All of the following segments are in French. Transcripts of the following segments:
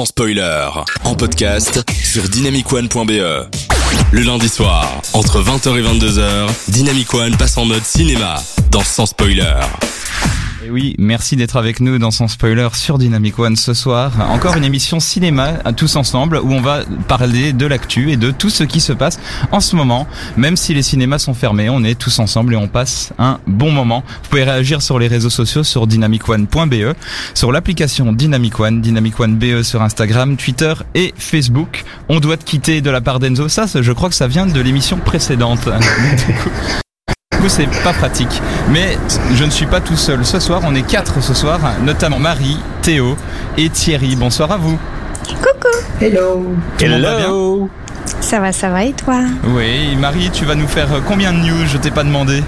sans spoiler, en podcast sur dynamicone.be. Le lundi soir, entre 20h et 22h, Dynamic One passe en mode cinéma dans Sans spoiler. Et oui, merci d'être avec nous dans son spoiler sur Dynamic One ce soir. Encore une émission cinéma tous ensemble où on va parler de l'actu et de tout ce qui se passe en ce moment. Même si les cinémas sont fermés, on est tous ensemble et on passe un bon moment. Vous pouvez réagir sur les réseaux sociaux sur dynamicone.be, sur l'application Dynamic One, Dynamic One BE sur Instagram, Twitter et Facebook. On doit te quitter de la part d'Enzo. Ça, je crois que ça vient de l'émission précédente. coup, c'est pas pratique. Mais je ne suis pas tout seul. Ce soir, on est quatre ce soir, notamment Marie, Théo et Thierry. Bonsoir à vous. Coucou. Hello. Tout le monde va bien Ça va, ça va et toi? Oui, Marie, tu vas nous faire combien de news? Je t'ai pas demandé.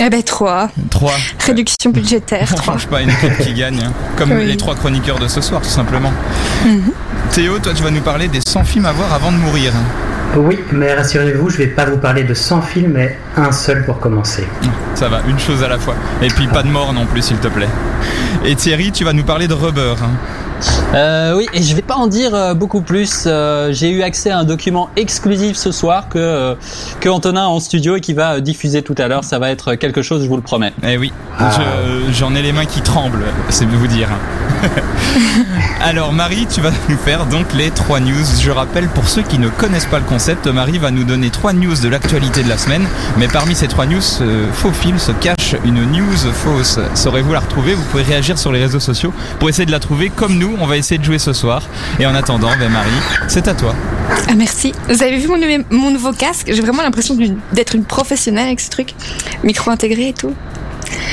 Eh ben trois. Trois. Réduction budgétaire. On trois. change pas une équipe qui gagne, hein. comme Oui. les trois chroniqueurs de ce soir, tout simplement. Mhm. Théo, toi, tu vas nous parler des 100 films à voir avant de mourir. Oui, mais rassurez-vous, je vais pas vous parler de 100 films, mais un seul pour commencer. Ça va, une chose à la fois. Et puis pas de mort non plus, s'il te plaît. Et Thierry, tu vas nous parler de Rubber. hein. Euh, oui, et je vais pas en dire euh, beaucoup plus. Euh, J'ai eu accès à un document exclusif ce soir que euh, que Antonin a en studio et qui va euh, diffuser tout à l'heure. Ça va être quelque chose, je vous le promets. Eh oui, Ah. je- j'en ai les mains qui tremblent, c'est de vous dire. Alors Marie, tu vas nous faire donc les trois news. Je rappelle pour ceux qui ne connaissent pas le concept, Marie va nous donner trois news de l'actualité de la semaine. Mais parmi ces trois news, euh, faux fil se cache une news fausse. Saurez-vous la retrouver? Vous pouvez réagir sur les réseaux sociaux pour essayer de la trouver comme nous. On va essayer de jouer ce soir. Et en attendant, ben Marie, c'est à toi. Ah merci. Vous avez vu mon, nouveau casque? J'ai vraiment l'impression d'être une professionnelle avec ce truc. Micro intégré et tout.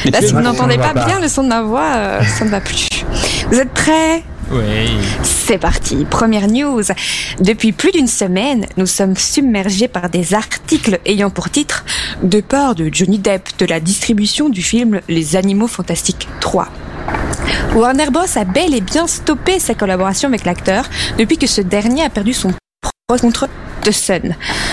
Là, si vous n'entendez pas. bien le son de ma voix, euh, ça ne va plus. Vous êtes prêts? Oui. C'est parti, première news. Depuis plus d'une semaine, nous sommes submergés par des articles ayant pour titre Départ de Johnny Depp de la distribution du film Les Animaux Fantastiques 3. Warner Bros a bel et bien stoppé sa collaboration avec l'acteur depuis que ce dernier a perdu son contre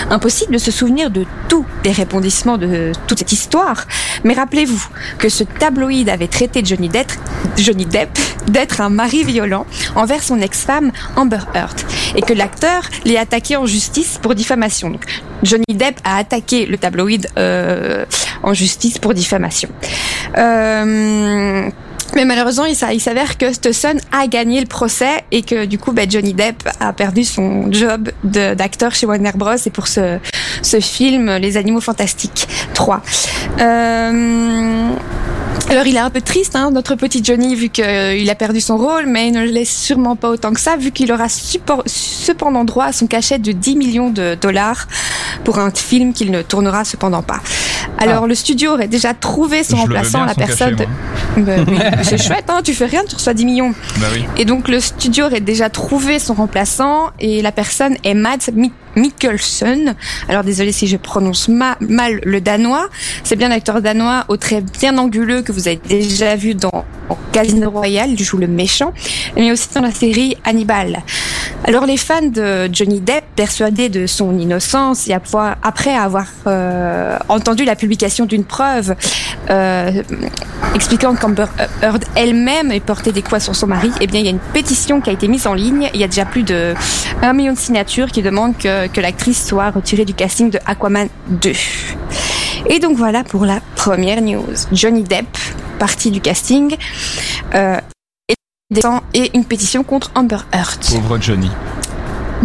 Impossible de se souvenir de tous les répondissements de toute cette histoire, mais rappelez-vous que ce tabloïd avait traité Johnny Depp, Johnny Depp d'être un mari violent envers son ex-femme Amber Heard et que l'acteur l'ait attaqué en justice pour diffamation. Johnny Depp a attaqué le tabloïd euh, en justice pour diffamation. Euh, mais malheureusement, il s'a- il s'avère que Stesson a gagné le procès et que du coup, bah, Johnny Depp a perdu son job d'acteur chez Warner Bros. Et pour ce, film, Les Animaux Fantastiques 3. Euh, alors il est un peu triste, hein, notre petit Johnny, vu qu'il a perdu son rôle, mais il ne le laisse sûrement pas autant que ça, vu qu'il aura cependant droit à son cachet de 10 millions de dollars pour un film qu'il ne tournera cependant pas. Alors le studio aurait déjà trouvé son Je remplaçant, la son personne... cachet, Bah oui, c'est chouette, hein, tu fais rien, tu reçois 10 millions. Bah oui. Et donc le studio aurait déjà trouvé son remplaçant et la personne est Mads Mi- Mikkelsen. Alors désolé si je prononce ma- mal le danois. C'est bien l'acteur danois au trait bien anguleux que vous avez déjà vu dans Casino Royale, il joue le méchant, mais aussi dans la série Hannibal. Alors les fans de Johnny Depp, persuadés de son innocence et après avoir euh, entendu la publication d'une preuve euh, expliquant qu'Amber Heard elle-même est portée des coups sur son mari, eh bien il y a une pétition qui a été mise en ligne. Il y a déjà plus de 1 million de signatures qui demandent que, que l'actrice soit retirée du casting de Aquaman 2. Et donc voilà pour la première news. Johnny Depp, parti du casting, euh, et une pétition contre Amber Heard. Pauvre Johnny.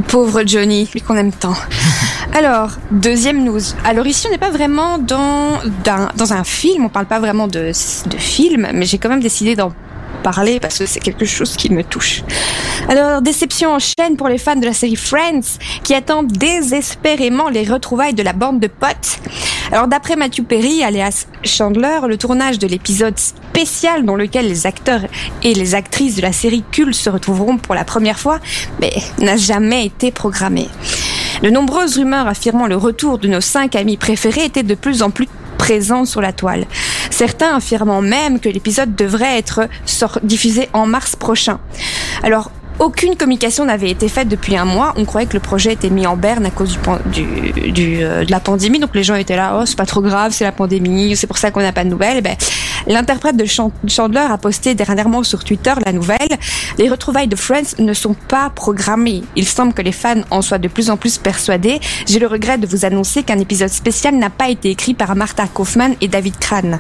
Pauvre Johnny, lui qu'on aime tant. Alors, deuxième news. Alors ici, on n'est pas vraiment dans, dans un film, on parle pas vraiment de, de film, mais j'ai quand même décidé d'en parler parce que c'est quelque chose qui me touche. Alors, déception en chaîne pour les fans de la série Friends qui attendent désespérément les retrouvailles de la bande de potes. Alors, d'après Matthew Perry, alias Chandler, le tournage de l'épisode spécial dans lequel les acteurs et les actrices de la série culte se retrouveront pour la première fois, mais n'a jamais été programmé. De nombreuses rumeurs affirmant le retour de nos cinq amis préférés étaient de plus en plus présentes sur la toile. Certains affirmant même que l'épisode devrait être diffusé en mars prochain. Aucune communication n'avait été faite depuis un mois. On croyait que le projet était mis en berne à cause du, du, du, euh, de la pandémie. Donc les gens étaient là, oh c'est pas trop grave, c'est la pandémie, c'est pour ça qu'on n'a pas de nouvelles. Eh ben, l'interprète de Chan- Chandler a posté dernièrement sur Twitter la nouvelle. Les retrouvailles de Friends ne sont pas programmées. Il semble que les fans en soient de plus en plus persuadés. J'ai le regret de vous annoncer qu'un épisode spécial n'a pas été écrit par Martha Kaufman et David Crane.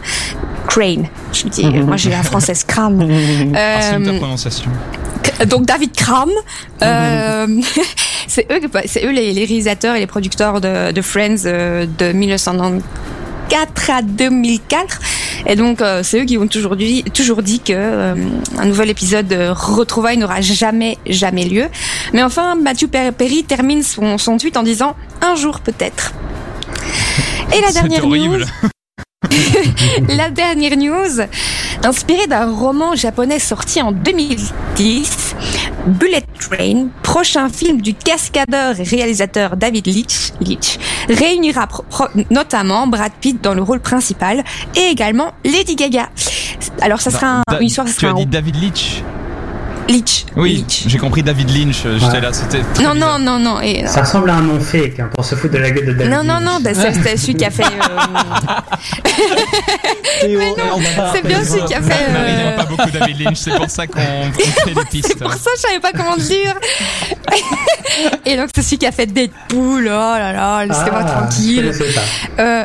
Crane. Je dis, moi j'ai la française Crane. Assume ta Euh, prononciation. donc David Kram, euh, c'est eux, c'est eux les, les réalisateurs et les producteurs de, de Friends euh, de 1994 à 2004. Et donc euh, c'est eux qui ont toujours dit, toujours dit que euh, un nouvel épisode de Retrouvailles n'aura jamais jamais lieu. Mais enfin, Matthew Per- Perry termine son, son tweet en disant un jour peut-être. Et la dernière horrible. La dernière news, inspirée d'un roman japonais sorti en 2010, Bullet Train, prochain film du cascadeur et réalisateur David Leitch, Leitch réunira notamment Brad Pitt dans le rôle principal et également Lady Gaga. Alors ça sera un- une histoire, ça tu sera as un dit David Leitch Leitch. Oui, j'ai compris David Lynch. euh, J'étais Ouais. là, c'était. Non, non, non, non. Et, Ça ressemble à un nom fake hein, pour se foutre de la gueule de David non, non, non, Lynch. bah, c'est celui qui a fait. euh, non, c'est bien celui qui a fait. Marie euh, n'aime pas beaucoup David Lynch, c'est pour ça qu'on on fait des pistes. C'est pour ça que je savais pas comment le dire. et donc c'est celui qui a fait Deadpool. Oh là là, laissez-moi Ah, tranquille. Je sais pas. Euh,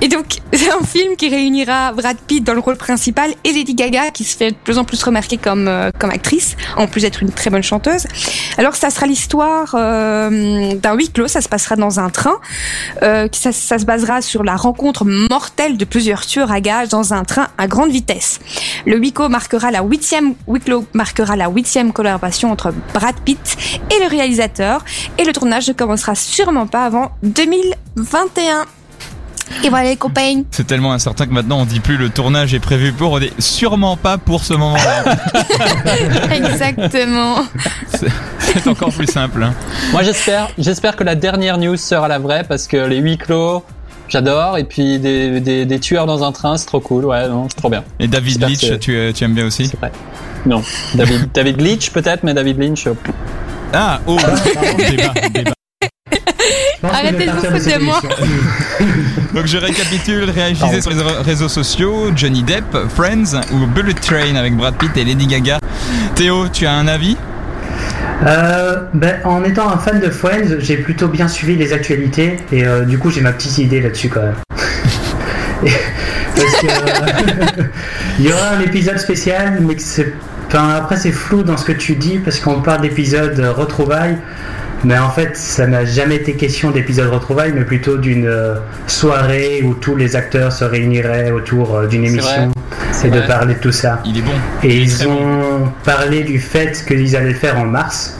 et donc c'est un film qui réunira Brad Pitt dans le rôle principal et Lady Gaga qui se fait de plus en plus remarquer comme euh, comme actrice, en plus d'être une très bonne chanteuse. Alors ça sera l'histoire euh, d'un huis clos, ça se passera dans un train. Euh, ça, ça se basera sur la rencontre mortelle de plusieurs tueurs à gages dans un train à grande vitesse. Le huis clos marquera la huitième huis clos marquera la huitième collaboration entre Brad Pitt et le réalisateur et le tournage ne commencera sûrement pas avant 2021. Et voilà les copains. C'est tellement incertain que maintenant on dit plus le tournage est prévu pour, on dit sûrement pas pour ce moment-là. Exactement. C'est encore plus simple. hein. Moi j'espère, j'espère que la dernière news sera la vraie parce que les huis clos, j'adore et puis des, des, des tueurs dans un train, c'est trop cool. Ouais, non, c'est trop bien. Et David Leitch, tu, tu aimes bien aussi C'est vrai. Non, David, David Glitch peut-être, mais David Lynch. euh, Ah, oh, débat, débat. Arrêtez de vous foutre de moi. Donc je récapitule, réagissez sur les réseaux sociaux, Johnny Depp, Friends ou Bullet Train avec Brad Pitt et Lady Gaga. Théo, tu as un avis? Euh, ben, en étant un fan de Friends, j'ai plutôt bien suivi les actualités et euh, du coup j'ai ma petite idée là-dessus quand même. Et- Parce que euh, il y aura un épisode spécial, mais que c'est, enfin, après c'est flou dans ce que tu dis parce qu'on parle d'épisode euh, retrouvailles, mais en fait ça n'a jamais été question d'épisode retrouvailles, mais plutôt d'une euh, soirée où tous les acteurs se réuniraient autour euh, d'une émission et de parler de tout ça. Il est bon. Et Il ils ont parlé du fait qu'ils allaient le faire en mars.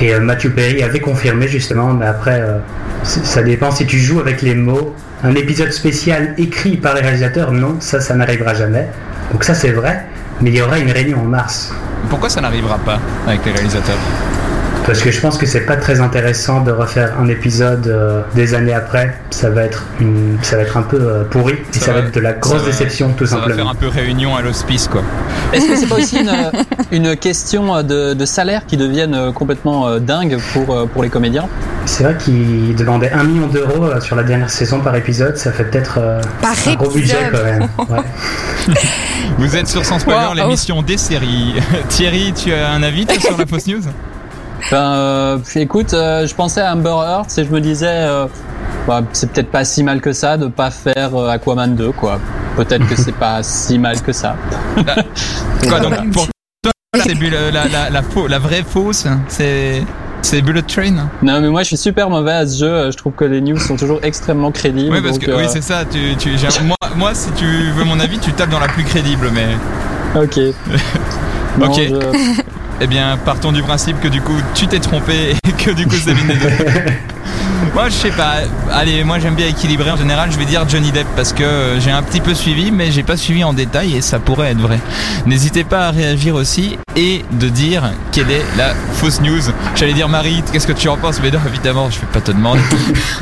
Et euh, Matthew Perry avait confirmé justement, mais après, euh, ça dépend si tu joues avec les mots. Un épisode spécial écrit par les réalisateurs, non, ça, ça n'arrivera jamais. Donc ça, c'est vrai. Mais il y aura une réunion en mars. Pourquoi ça n'arrivera pas avec les réalisateurs? Parce que je pense que c'est pas très intéressant de refaire un épisode euh, des années après. Ça va être une, ça va être un peu euh, pourri et ça, va être de la grosse va- déception tout Ça va faire simplement. un peu réunion à l'hospice quoi. Est-ce que c'est pas aussi une, une question de, de salaire qui devienne euh, complètement euh, dingue pour, euh, pour les comédiens? C'est vrai qu'ils demandaient un million d'euros euh, sur la dernière saison par épisode. Ça fait peut-être euh, un gros budget quand même. Ouais. Vous êtes sur Sans Spoiler, Wow. l'émission des séries. Thierry, tu as un avis toi, sur la fausse news? Ben, euh, écoute, euh, je pensais à Amber Heard et je me disais, euh, bah, c'est peut-être pas si mal que ça de pas faire euh, Aquaman 2, quoi. Peut-être que c'est pas si mal que ça. Quoi, donc, bah, pour toi, c'est la, la, la, la, faux- la vraie fausse, c'est c'est Bullet Train. Non, mais moi je suis super mauvais à ce jeu. Je trouve que les news sont toujours extrêmement crédibles. Oui, parce que oui, euh, c'est ça. Tu, tu, moi, moi, si tu veux mon avis, tu tapes dans la plus crédible, mais Ok. Non, Ok. je- eh bien, partons du principe que du coup, tu t'es trompé et que du coup, c'est l'une des deux. Moi, je sais pas. Allez, moi, j'aime bien équilibrer. En général, je vais dire Johnny Depp parce que euh, j'ai un petit peu suivi, mais j'ai pas suivi en détail et ça pourrait être vrai. N'hésitez pas à réagir aussi et de dire quelle est la fausse news. J'allais dire Marie, qu'est-ce que tu en penses? Mais non, évidemment, je vais pas te demander.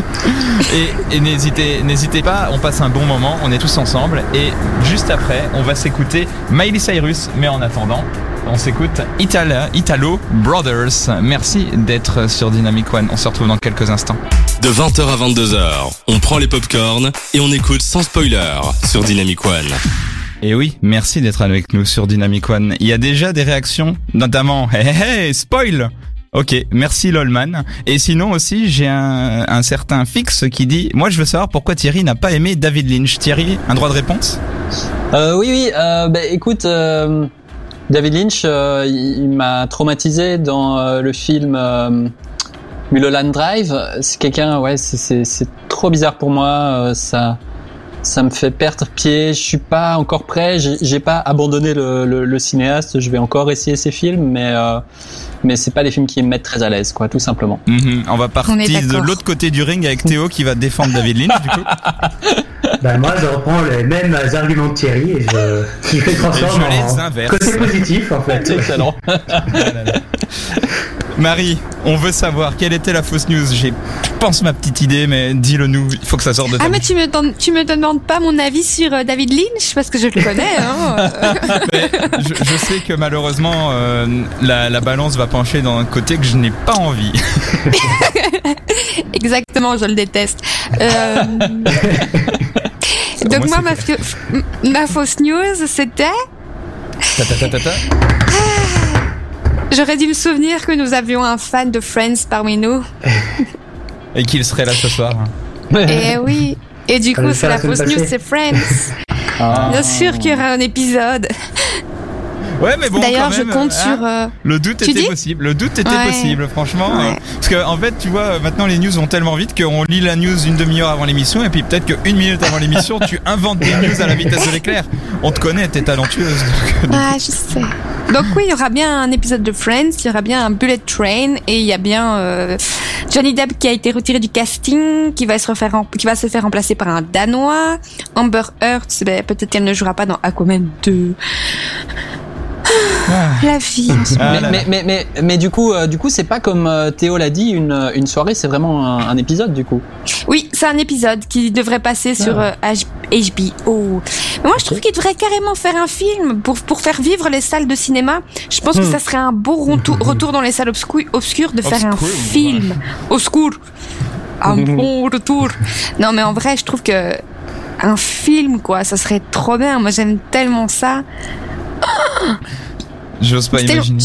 et et n'hésitez, n'hésitez pas. On passe un bon moment. On est tous ensemble et juste après, on va s'écouter Miley Cyrus. Mais en attendant, on s'écoute Itala, Italo Brothers. Merci d'être sur Dynamic One. On se retrouve dans quelques instants. De 20h à 22h, on prend les popcorns et on écoute sans spoiler sur Dynamic One. Et oui, merci d'être avec nous sur Dynamic One. Il y a déjà des réactions, notamment Hey hey, hey spoil Ok, merci Lolman. Et sinon aussi, j'ai un, un certain fixe qui dit, moi je veux savoir pourquoi Thierry n'a pas aimé David Lynch. Thierry, un droit de réponse? Euh, oui, oui. Euh, bah, écoute, euh, David Lynch, euh, il, m'a traumatisé dans euh, le film euh, Mulholland Drive. C'est quelqu'un, ouais, c'est- trop bizarre pour moi. ça, ça me fait perdre pied. Je suis pas encore prêt. J'ai j'ai pas abandonné le, le, le cinéaste. Je vais encore essayer ses films, mais euh, mais c'est pas des films qui me mettent très à l'aise, quoi, tout simplement. Mhm, On va partir On de l'autre côté du ring avec Théo qui va défendre David Lynch du coup. Bah, moi, je reprends les mêmes arguments de Thierry et je, je les transforme je les en côté positif, en fait. Excellent. Marie, on veut savoir quelle était la fausse news. J'ai, je pense ma petite idée, mais dis-le nous. Il faut que ça sorte de ta Ah mais tu me tu me demandes pas mon avis sur euh, David Lynch? Parce que je le connais. Hein. Mais je, je sais que malheureusement euh, la, la balance va pencher dans un côté que je n'ai pas envie. Exactement, je le déteste. Euh, Donc moi, moi, ma, fausse news, c'était, Ta, ta, ta, ta, ta. J'aurais dû me souvenir que nous avions un fan de Friends parmi nous. Et qu'il serait là ce soir. Et oui. Et du coup, c'est la fausse news, c'est Friends. Ah. Bien sûr qu'il y aura un épisode. Ouais, mais bon. D'ailleurs, je compte hein, sur. euh, Le doute Tu était possible. Le doute était Ouais. possible, franchement. Ouais. euh, parce que en fait, tu vois, maintenant les news vont tellement vite qu'on lit la news une demi-heure avant l'émission et puis peut-être qu'une minute avant l'émission, tu inventes des news à la vitesse de l'éclair. On te connaît, t'es talentueuse. donc, Ah, je sais. Donc oui, il y aura bien un épisode de Friends, il y aura bien un Bullet Train et il y a bien euh, Johnny Depp qui a été retiré du casting, qui va se faire remplacer par un Danois. Amber Heard, ben, peut-être qu'elle ne jouera pas dans Aquaman 2. Ah. La ce Ah mais, mais, mais, mais, mais du coup, euh, du coup, c'est pas comme euh, Théo l'a dit, une, une soirée, c'est vraiment un, un épisode du coup. Oui, c'est un épisode qui devrait passer sur euh, HBO. Mais moi, je trouve qu'il devrait carrément faire un film pour, pour faire vivre les salles de cinéma. Je pense que ça serait un beau retour, retour dans les salles obscu- obscures de faire un film. Obscur. Un bon retour. Non, mais en vrai, je trouve que un film, quoi, ça serait trop bien. Moi, j'aime tellement ça. J'ose pas imaginer.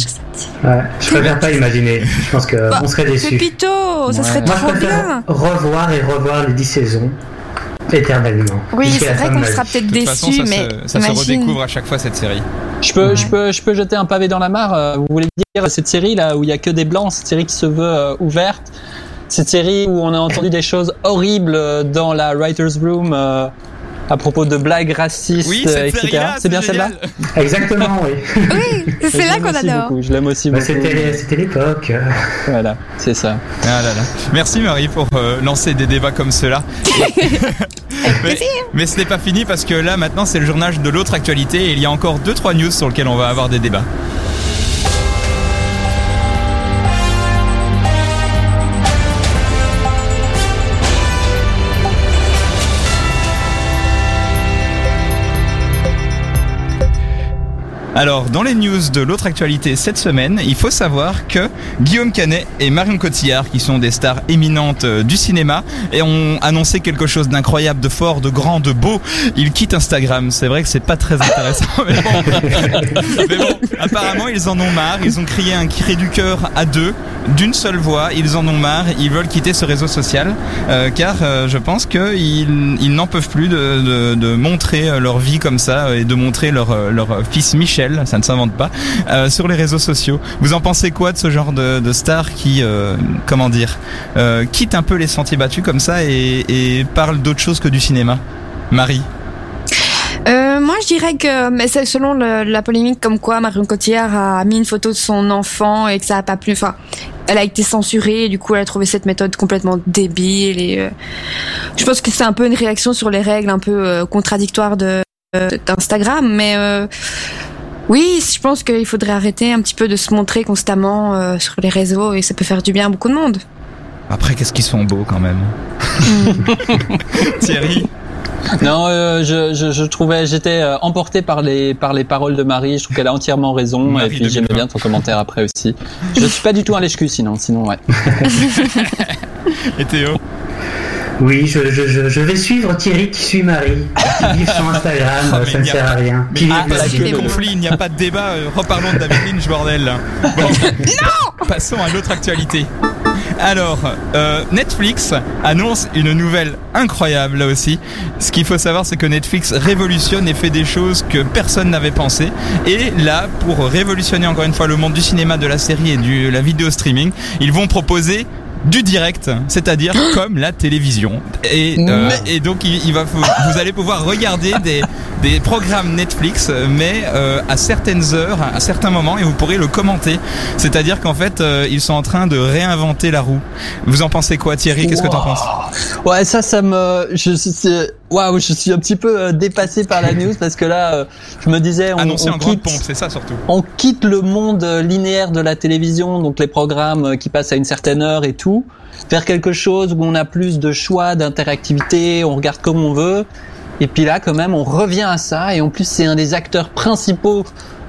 Ouais, je préfère pas imaginer. Je pense qu'on Bah, serait déçus. Pépito, ça Ouais. serait Moi, je trop bien. revoir et revoir les 10 saisons éternellement. Oui, c'est vrai qu'on sera peut-être déçus, ça, mais se, ça se redécouvre à chaque fois cette série. Je peux, Ouais. je peux, je peux jeter un pavé dans la mare. euh, Vous voulez dire cette série là où il y a que des blancs, cette série qui se veut euh, ouverte, cette série où on a entendu des choses horribles euh, dans la writers room euh, à propos de blagues racistes, Oui, euh, etc. C'est bien celle-là. Exactement, oui. Oui, c'est là qu'on adore. beaucoup, Je l'aime aussi Bah, beaucoup. C'était c'était l'époque. Voilà, c'est ça. Ah là là. Merci Marie pour euh, lancer des débats comme cela. mais, mais ce n'est pas fini parce que là maintenant c'est le journal de l'autre actualité et il y a encore deux trois news sur lesquelles on va avoir des débats. Alors, dans les news de l'autre actualité cette semaine, il faut savoir que Guillaume Canet et Marion Cotillard, qui sont des stars éminentes euh, du cinéma, et ont annoncé quelque chose d'incroyable, de fort, de grand, de beau. Ils quittent Instagram. C'est vrai que c'est pas très intéressant, mais bon. Apparemment, ils en ont marre. Ils ont crié un cri du cœur à deux, d'une seule voix. Ils en ont marre. Ils veulent quitter ce réseau social, euh, car euh, je pense qu'ils ils n'en peuvent plus de, montrer leur vie comme ça et de montrer leur fils Michel, ça ne s'invente pas, euh, sur les réseaux sociaux. Vous en pensez quoi de ce genre de, star qui, euh, comment dire, euh, quitte un peu les sentiers battus comme ça et, parle d'autre chose que du cinéma? Marie moi, je dirais que, mais c'est selon la polémique comme quoi Marion Cotillard a mis une photo de son enfant et que ça a pas plu. Enfin, elle a été censurée et du coup, elle a trouvé cette méthode complètement débile et je pense que c'est un peu une réaction sur les règles un peu contradictoires de euh, d'Instagram, mais oui, je pense qu'il faudrait arrêter un petit peu de se montrer constamment euh, sur les réseaux et ça peut faire du bien à beaucoup de monde. Après, qu'est-ce qu'ils sont beaux quand même? Thierry? Non, euh, je, je, je trouvais, j'étais euh, emporté par les par les paroles de Marie. Je trouve qu'elle a entièrement raison. Marie et puis j'aimais 2020. bien ton commentaire après aussi. Je suis pas du tout un lèche-cul sinon, sinon ouais. Et Théo? Oui, je, je, je, je vais suivre Thierry qui suit Marie. Qui vit sur Instagram, Oh, mais ça ne a sert à rien. Ah, vit- parce que c'est bon. conflit, il n'y a pas de débat. euh, reparlons de David Lynch, bordel. Bon. non Passons à l'autre actualité. Alors, euh, Netflix annonce une nouvelle incroyable là aussi. Ce qu'il faut savoir, c'est que Netflix révolutionne et fait des choses que personne n'avait pensé. Et là, pour révolutionner encore une fois le monde du cinéma, de la série et de la vidéo streaming, ils vont proposer du direct, c'est-à-dire comme la télévision. Et, euh, et donc, il, il va, vous allez pouvoir regarder des, des programmes Netflix, mais euh, à certaines heures, à certains moments, et vous pourrez le commenter. C'est-à-dire qu'en fait, euh, ils sont en train de réinventer la roue. Vous en pensez quoi, Thierry? Qu'est-ce que t'en penses? Ouais, ça, ça me, je waouh, je suis un petit peu euh, dépassé par la news parce que là, euh, je me disais, on, en quitte, pompe, c'est ça surtout. on quitte le monde euh, linéaire de la télévision, donc les programmes qui passent à une certaine heure et tout, vers quelque chose où on a plus de choix, d'interactivité, on regarde comme on veut. Et puis là, quand même, on revient à ça. Et en plus, c'est un des acteurs principaux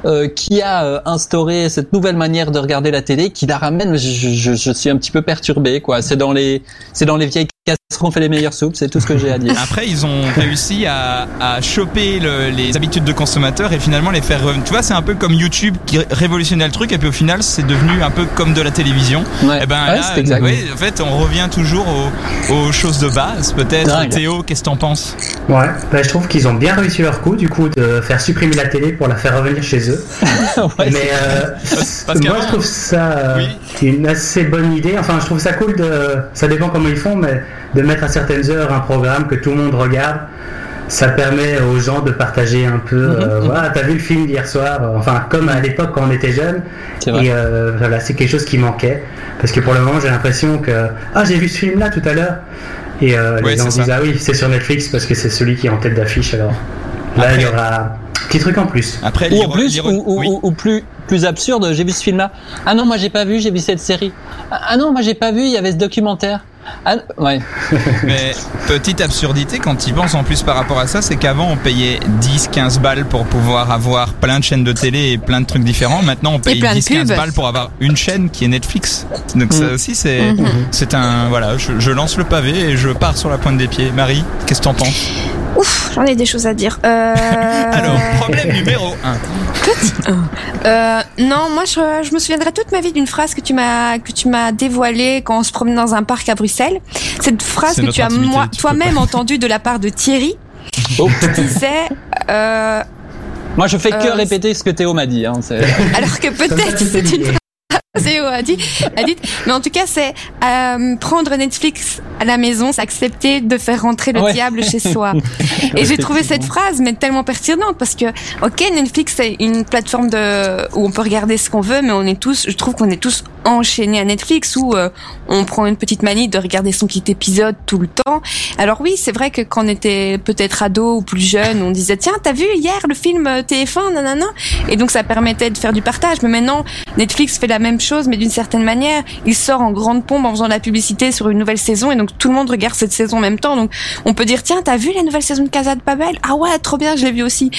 euh, qui a euh, instauré cette nouvelle manière de regarder la télé, qui la ramène. Je, je, je suis un petit peu perturbé, quoi. C'est dans les, c'est dans les vieilles qu'on fait les meilleures soupes? C'est tout ce que j'ai à dire. Après, ils ont réussi à, à choper le- les habitudes de consommateurs et finalement les faire revenir. Tu vois, c'est un peu comme YouTube qui révolutionnait le truc et puis au final, c'est devenu un peu comme de la télévision. Ouais, Et ben Ouais, là, c'est exact. en fait, on revient toujours aux, aux choses de base. Peut-être. Théo, qu'est-ce que t'en penses? Ouais, bah, je trouve qu'ils ont bien réussi leur coup, du coup, de faire supprimer la télé pour la faire revenir chez eux. Ouais, Mais euh, parce moi, je trouve ça euh, Oui. une assez bonne idée. Enfin, je trouve ça cool de. Ça dépend comment ils font, mais de mettre à certaines heures un programme que tout le monde regarde. Ça permet aux gens de partager un peu. Mhm. euh, voilà, t'as vu le film d'hier soir euh, Enfin, comme à l'époque quand on était jeune. C'est vrai. Et euh, voilà, c'est quelque chose qui manquait. Parce que pour le moment, j'ai l'impression que. Ah, j'ai vu ce film-là tout à l'heure. Et euh, les gens disent ça. Ah oui, c'est sur Netflix parce que c'est celui qui est en tête d'affiche. Alors là, Après- il y aura un petit truc en plus. Après, Ou en plus, ou, ou- oui. ou- ou plus, plus absurde, j'ai vu ce film-là. Ah non, moi j'ai pas vu, j'ai vu cette série. Ah non, moi j'ai pas vu, il y avait ce documentaire. Ah, ouais. Mais petite absurdité quand ils pensent en plus par rapport à ça, c'est qu'avant on payait 10-15 balles pour pouvoir avoir plein de chaînes de télé et plein de trucs différents. Maintenant on paye plein de 10-15 pubs. balles pour avoir une chaîne qui est Netflix. Donc ça Mm. aussi c'est Mhm. c'est un voilà, je, je lance le pavé et je pars sur la pointe des pieds. Marie, qu'est-ce que t'en penses? Ouf, j'en ai des choses à dire. Euh... Alors problème numéro 1 Euh, non, moi je, je me souviendrai toute ma vie d'une phrase que tu m'as que tu m'as dévoilée quand on se promenait dans un parc à Bruxelles. Cette phrase que tu as toi-même entendue de la part de Thierry Oh. qui disait euh, Moi je fais que Euh, répéter ce que Théo m'a dit. Hein, alors que peut-être c'est une l'idée. Théo a dit, a dit, mais en tout cas, c'est euh, prendre Netflix à la maison, c'est accepter de faire rentrer le Ouais. diable chez soi. Et j'ai trouvé cette phrase mais tellement pertinente parce que, ok, Netflix c'est une plateforme de où on peut regarder ce qu'on veut, mais on est tous, je trouve qu'on est tous enchaînés à Netflix où euh, on prend une petite manie de regarder son petit épisode tout le temps. Alors oui, c'est vrai que quand on était peut-être ado ou plus jeune, on disait tiens, t'as vu hier le film euh, TF1, nanana, et donc ça permettait de faire du partage. Mais maintenant, Netflix fait la même chose, mais d'une certaine manière. Il sort en grande pompe en faisant de la publicité sur une nouvelle saison, et donc tout le monde regarde cette saison en même temps. Donc on peut dire tiens, t'as vu la nouvelle saison de Casa de Papel? Ah ouais, trop bien, je l'ai vu aussi.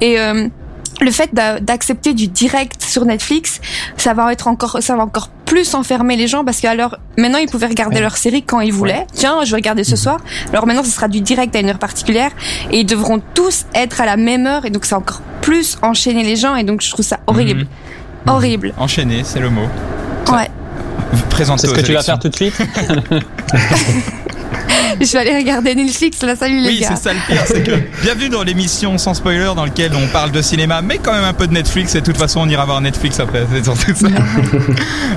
Et euh, le fait d'a- d'accepter du direct sur Netflix, ça va être encore, ça va encore plus enfermer les gens parce qu'alors maintenant ils pouvaient regarder leur série quand ils voulaient. Tiens, je vais regarder ce soir. Alors maintenant ce sera du direct à une heure particulière et ils devront tous être à la même heure et donc ça va encore plus enchaîner les gens et donc je trouve ça horrible, Mhm. Horrible. Enchaîné, c'est le mot. Ouais. Présentez C'est ce que tu vas élections. faire tout de suite. Je vais aller regarder Netflix là. Salut les Oui, gars. c'est ça le pire, c'est que bienvenue dans l'émission sans spoiler dans lequel on parle de cinéma, mais quand même un peu de Netflix. Et de toute façon, on ira voir Netflix après. C'est surtout ça.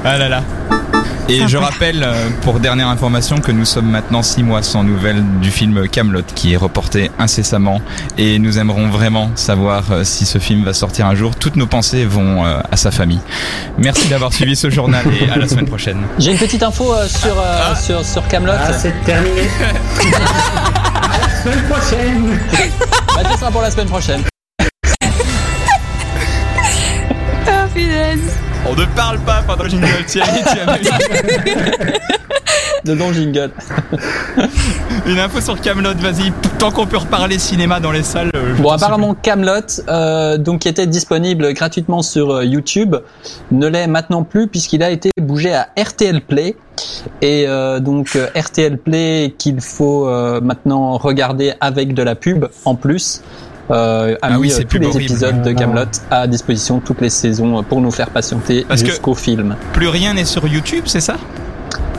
ah là là. Et je rappelle, euh, pour dernière information, que nous sommes maintenant six mois sans nouvelles du film Camelot, qui est reporté incessamment, et nous aimerons vraiment savoir euh, si ce film va sortir un jour. Toutes nos pensées vont euh, à sa famille. Merci d'avoir suivi ce journal et à la semaine prochaine. J'ai une petite info sur euh, sur sur Camelot. Ah, c'est terminé. à la semaine prochaine. Bah, sera pour la semaine prochaine. Ah, punaise. On ne parle pas pendant le jingle, Thierry, tu as vu de non jingle. Une info sur Camelot, vas-y. Tant qu'on peut reparler cinéma dans les salles. euh, Bon, apparemment Camelot, euh, donc qui était disponible gratuitement sur euh, YouTube, ne l'est maintenant plus puisqu'il a été bougé à RTL Play. Et euh, donc euh, RTL Play qu'il faut euh, maintenant regarder avec de la pub en plus. Euh, a Ah oui, mis euh, c'est tous pub les horrible. épisodes de Ah. Camelot à disposition toutes les saisons euh, pour nous faire patienter jusqu'au film. Plus rien n'est sur YouTube, c'est ça?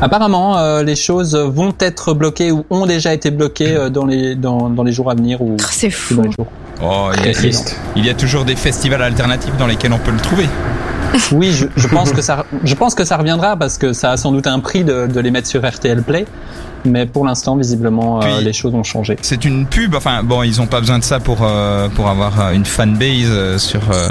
Apparemment, euh, les choses vont être bloquées ou ont déjà été bloquées euh, dans les dans, dans les jours à venir ou C'est ou fou. dans les jours. Oh, il y, a, Triste. il y a toujours des festivals alternatifs dans lesquels on peut le trouver. Oui, je, je pense que ça, je pense que ça reviendra parce que ça a sans doute un prix de, de les mettre sur RTL Play. Mais pour l'instant, visiblement, euh, les choses ont changé. C'est une pub. Enfin, bon, ils ont pas besoin de ça pour euh, pour avoir euh, une fanbase euh, sur euh,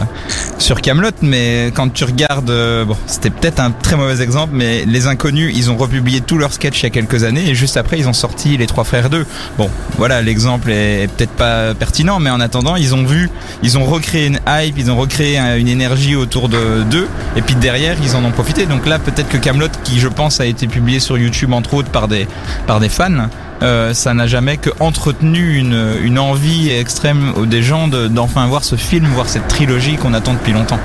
sur Camelot. Mais quand tu regardes, euh, bon, c'était peut-être un très mauvais exemple, mais les Inconnus, ils ont republié tous leurs sketchs il y a quelques années et juste après, ils ont sorti les Trois Frères 2. Bon, voilà, l'exemple est, est peut-être pas pertinent, mais en attendant, ils ont vu, ils ont recréé une hype, ils ont recréé un- une énergie autour de d'eux, et puis derrière, ils en ont profité. Donc là, peut-être que Camelot, qui je pense a été publié sur YouTube entre autres par des par des fans, euh, ça n'a jamais que entretenu une, une envie extrême des gens de- d'enfin voir ce film, voir cette trilogie qu'on attend depuis longtemps.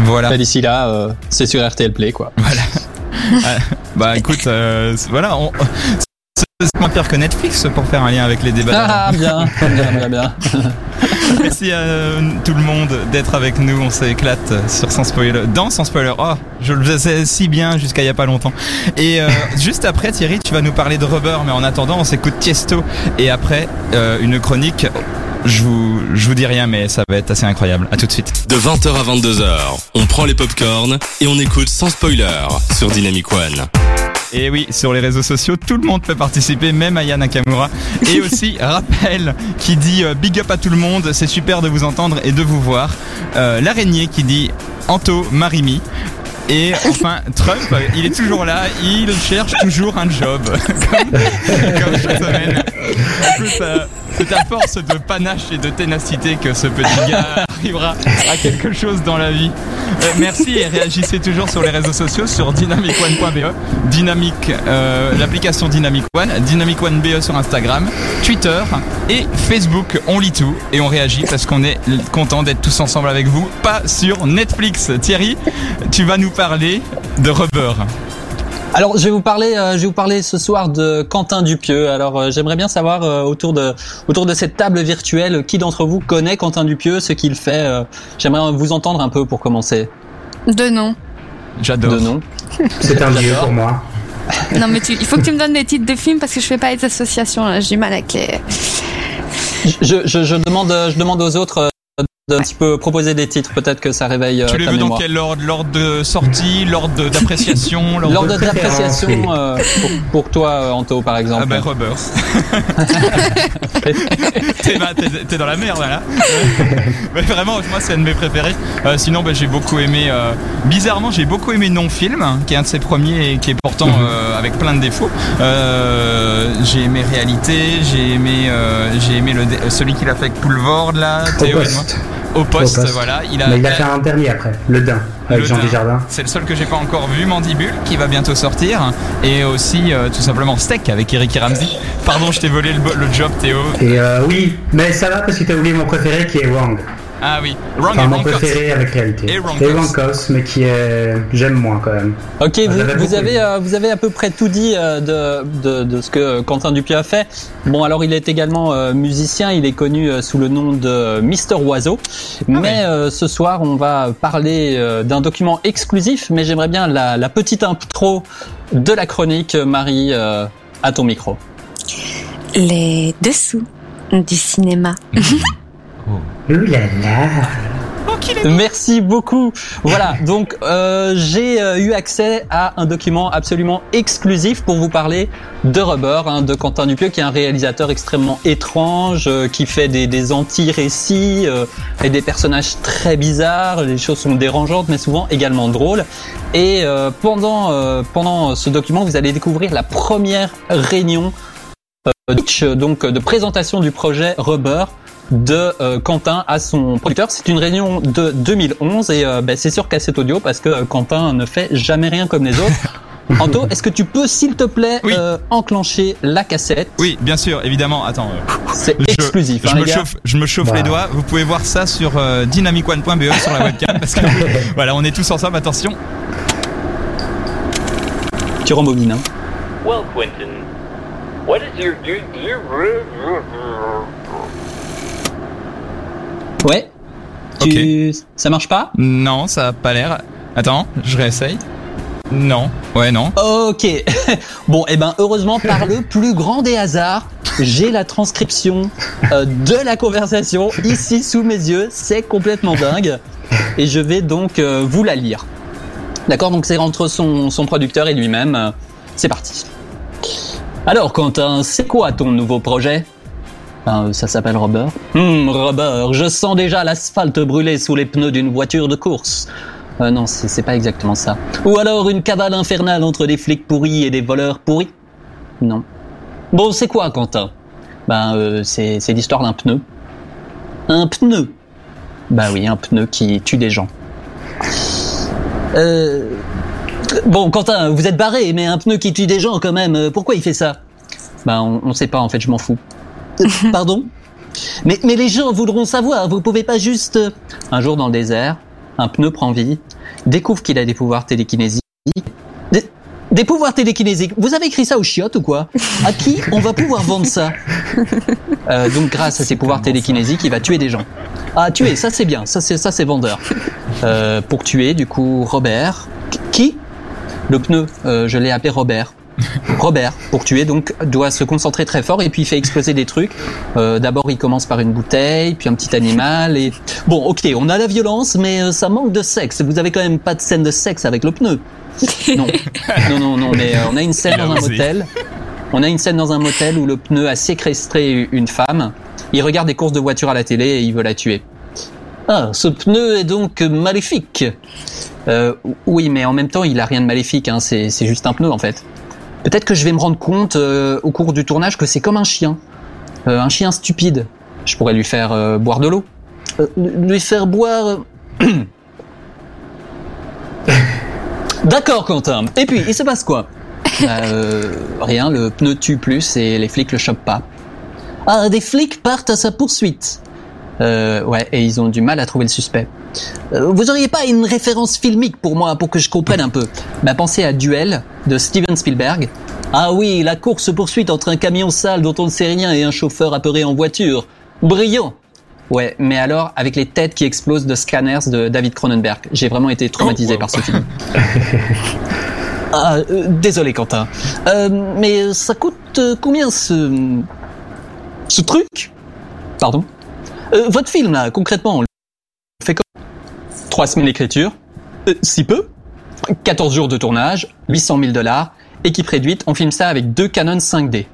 Voilà. Bah, D'ici là, euh, c'est sur RTL Play, quoi. Bah écoute, euh, voilà, c'est moins pire que Netflix pour faire un lien avec les débats. Ah, bien, bien, bien, bien. Merci à euh, tout le monde d'être avec nous. On s'éclate sur Sans Spoiler. Dans Sans Spoiler. Oh, je le faisais si bien jusqu'à il y a pas longtemps. Et euh, juste après, Thierry, tu vas nous parler de Rubber. Mais en attendant, on s'écoute Tiesto. Et après, euh, une chronique. Je vous, je vous dis rien, mais ça va être assez incroyable. À tout de suite. De 20h à 22h, on prend les popcorns et on écoute sans spoiler sur Dynamic One. Et oui, sur les réseaux sociaux, tout le monde peut participer, même Aya Nakamura. Et aussi, rappel qui dit euh, big up à tout le monde, c'est super de vous entendre et de vous voir. Euh, L'araignée qui dit Anto Marimi. Et enfin, Trump, il est toujours là, il cherche toujours un job. comme, comme chaque semaine. Euh, c'est à force de panache et de ténacité que ce petit gars arrivera à quelque chose dans la vie. Euh, merci et réagissez toujours sur les réseaux sociaux sur dynamicone.be, Dynamic, euh, l'application Dynamic One, Dynamic One BE sur Instagram, Twitter et Facebook. On lit tout et on réagit parce qu'on est content d'être tous ensemble avec vous. Pas sur Netflix. Thierry, tu vas nous parler de Rubber. Alors, je vais vous parler, euh, je vais vous parler ce soir de Quentin Dupieux. Alors, euh, j'aimerais bien savoir euh, autour de autour de cette table virtuelle, qui d'entre vous connaît Quentin Dupieux, ce qu'il fait. euh, j'aimerais vous entendre un peu pour commencer. De nom. J'adore. De nom. C'est un dieu J'adore. pour moi. Non, mais tu, il faut que tu me donnes des titres de films parce que je fais pas les associations. là. J'ai du mal avec les. Je, je, je demande, je demande aux autres d'un petit peu proposer des titres. Peut-être que ça réveille euh, Tu les ta veux dans quel ordre? L'ordre de sortie, l'ordre d'appréciation, l'ordre d'appréciation euh, pour, pour toi, euh, Anto, par exemple. Ah ben Rubber. t'es, bah, t'es- t'es dans la merde là. Mais vraiment, moi c'est un de mes préférés. Euh, sinon, bah, j'ai beaucoup aimé. euh, bizarrement, j'ai beaucoup aimé Non Film, hein, qui est un de ses premiers et qui est pourtant euh, avec plein de défauts. Euh, j'ai aimé Réalité, j'ai aimé, euh, j'ai aimé le, celui qu'il a fait avec Poulvord là. Théo et moi. Au poste, Au poste. voilà. Il a, Mais il a fait un dernier après, le Dain, avec Le Jean Dain. Desjardins. C'est le seul que j'ai pas encore vu, Mandibule, qui va bientôt sortir. Et aussi, euh, tout simplement, Steak avec Eric et Ramsey. Pardon, je t'ai volé le, le job, Théo. Et euh, oui, mais ça va parce que t'as oublié mon préféré qui est Wang. Ah oui, Wrong Enfin, et mon préféré avec réalité. Et Wrong Et mais qui est. J'aime moins quand même. Ok, vous, j'avais vous avez euh, vous avez à peu près tout dit euh, de, de de ce que Quentin Dupieux a fait. Bon, alors il est également euh, musicien. Il est connu euh, sous le nom de Mister Oiseau. Mais euh, ce soir, on va parler euh, d'un document exclusif. Mais j'aimerais bien la, la petite intro de la chronique. Marie, euh, à ton micro. Les dessous du cinéma. Merci beaucoup. Voilà, donc euh, j'ai euh, eu accès à un document absolument exclusif pour vous parler de Rubber, hein, de Quentin Dupieux, qui est un réalisateur extrêmement étrange, euh, qui fait des, des anti-récits euh, et des personnages très bizarres. Les choses sont dérangeantes, mais souvent également drôles. Et euh, pendant euh, pendant ce document, vous allez découvrir la première réunion euh, donc de présentation du projet Rubber de euh, Quentin à son producteur. C'est une réunion de 2011 et euh, ben, c'est sur cassette audio parce que euh, Quentin ne fait jamais rien comme les autres. Anto, est-ce que tu peux, s'il te plaît, Oui. euh, enclencher la cassette? Oui, bien sûr, évidemment. Attends. euh, C'est je- exclusif. Je, hein, me les gars. chauffe, je me chauffe Bah. les doigts. Vous pouvez voir ça sur euh, dynamicone.be sur la webcam parce que voilà, on est tous ensemble. Attention. Tu rembobines. Hein. Well, Quentin, what is your do your Ouais. Tu... Ça marche pas? Non, ça a pas l'air. Attends, je réessaye. Non. Ouais, non. Ok. bon, et ben heureusement, par le plus grand des hasards, j'ai la transcription euh, de la conversation ici sous mes yeux. C'est complètement dingue. Et je vais donc euh, vous la lire. D'accord Donc c'est entre son, son producteur et lui-même. Euh, C'est parti. Alors Quentin, c'est quoi ton nouveau projet? Ben, Ça s'appelle Robert. Hum, Robert, je sens déjà l'asphalte brûler sous les pneus d'une voiture de course. Euh, non, c'est pas exactement ça. Ou alors une cavale infernale entre des flics pourris et des voleurs pourris Non. Bon, c'est quoi, Quentin? Ben, euh, c'est l'histoire d'un pneu. Un pneu? Bah oui, un pneu qui tue des gens. Euh... Bon, Quentin, vous êtes barré, mais un pneu qui tue des gens quand même, euh, pourquoi il fait ça? Ben, on, on sait pas, en fait, je m'en fous. Pardon mais, mais les gens voudront savoir, vous pouvez pas juste... euh, Un jour dans le désert, un pneu prend vie, découvre qu'il a des pouvoirs télékinésiques. Des, des pouvoirs télékinésiques Vous avez écrit ça au chiottes ou quoi À qui on va pouvoir vendre ça Euh, Donc grâce à ses pouvoirs télékinésiques, il va tuer des gens. Ah, tuer, ça c'est bien, ça c'est ça c'est vendeur. Euh, pour tuer, du coup, Robert. Qui? Le pneu, euh, je l'ai appelé Robert. Robert, pour tuer, donc, doit se concentrer très fort et puis il fait exploser des trucs. Euh, D'abord, il commence par une bouteille, puis un petit animal et... Bon, ok, on a la violence, mais euh, ça manque de sexe. Vous avez quand même pas de scène de sexe avec le pneu. Non, non, non, non, mais euh, on a une scène dans un motel. On a une scène dans un motel où le pneu a séquestré une femme. Il regarde des courses de voiture à la télé et il veut la tuer. Ah, ce pneu est donc maléfique. Euh, oui, mais en même temps, il a rien de maléfique. Hein. C'est c'est juste un pneu en fait. Peut-être que je vais me rendre compte euh, au cours du tournage que c'est comme un chien, Euh, un chien stupide. Je pourrais lui faire euh, boire de l'eau, lui faire boire. D'accord, Quentin. Et puis, il se passe quoi? Rien. Le pneu tue plus et les flics le chopent pas. Ah, des flics partent à sa poursuite. Euh, ouais, et ils ont du mal à trouver le suspect. Euh, vous auriez pas une référence filmique pour moi, pour que je comprenne un peu Bah, pensez à Duel de Steven Spielberg. Ah oui, la course-poursuite entre un camion sale dont on ne sait rien et un chauffeur apeuré en voiture. Brillant Ouais, mais alors avec les têtes qui explosent de Scanners de David Cronenberg. J'ai vraiment été traumatisé Oh, wow. par ce film. Ah, euh, désolé Quentin. Euh, mais ça coûte euh, combien ce... ce truc? Pardon? Euh, Votre film là, concrètement, on le fait comme Trois semaines d'écriture, euh, si peu, 14 jours de tournage, 800 000 dollars, équipe réduite, on filme ça avec deux Canon 5D.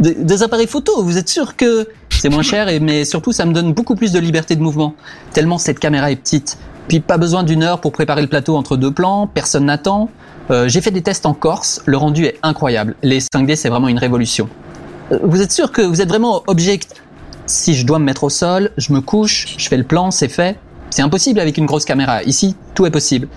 Des, des appareils photo, vous êtes sûr que c'est moins cher, et, mais surtout ça me donne beaucoup plus de liberté de mouvement, tellement cette caméra est petite. Puis pas besoin d'une heure pour préparer le plateau entre deux plans, personne n'attend. Euh, J'ai fait des tests en Corse, le rendu est incroyable. Les 5D c'est vraiment une révolution. Euh, vous êtes sûr que vous êtes vraiment object Si je dois me mettre au sol, je me couche, je fais le plan, c'est fait. C'est impossible avec une grosse caméra. Ici, tout est possible.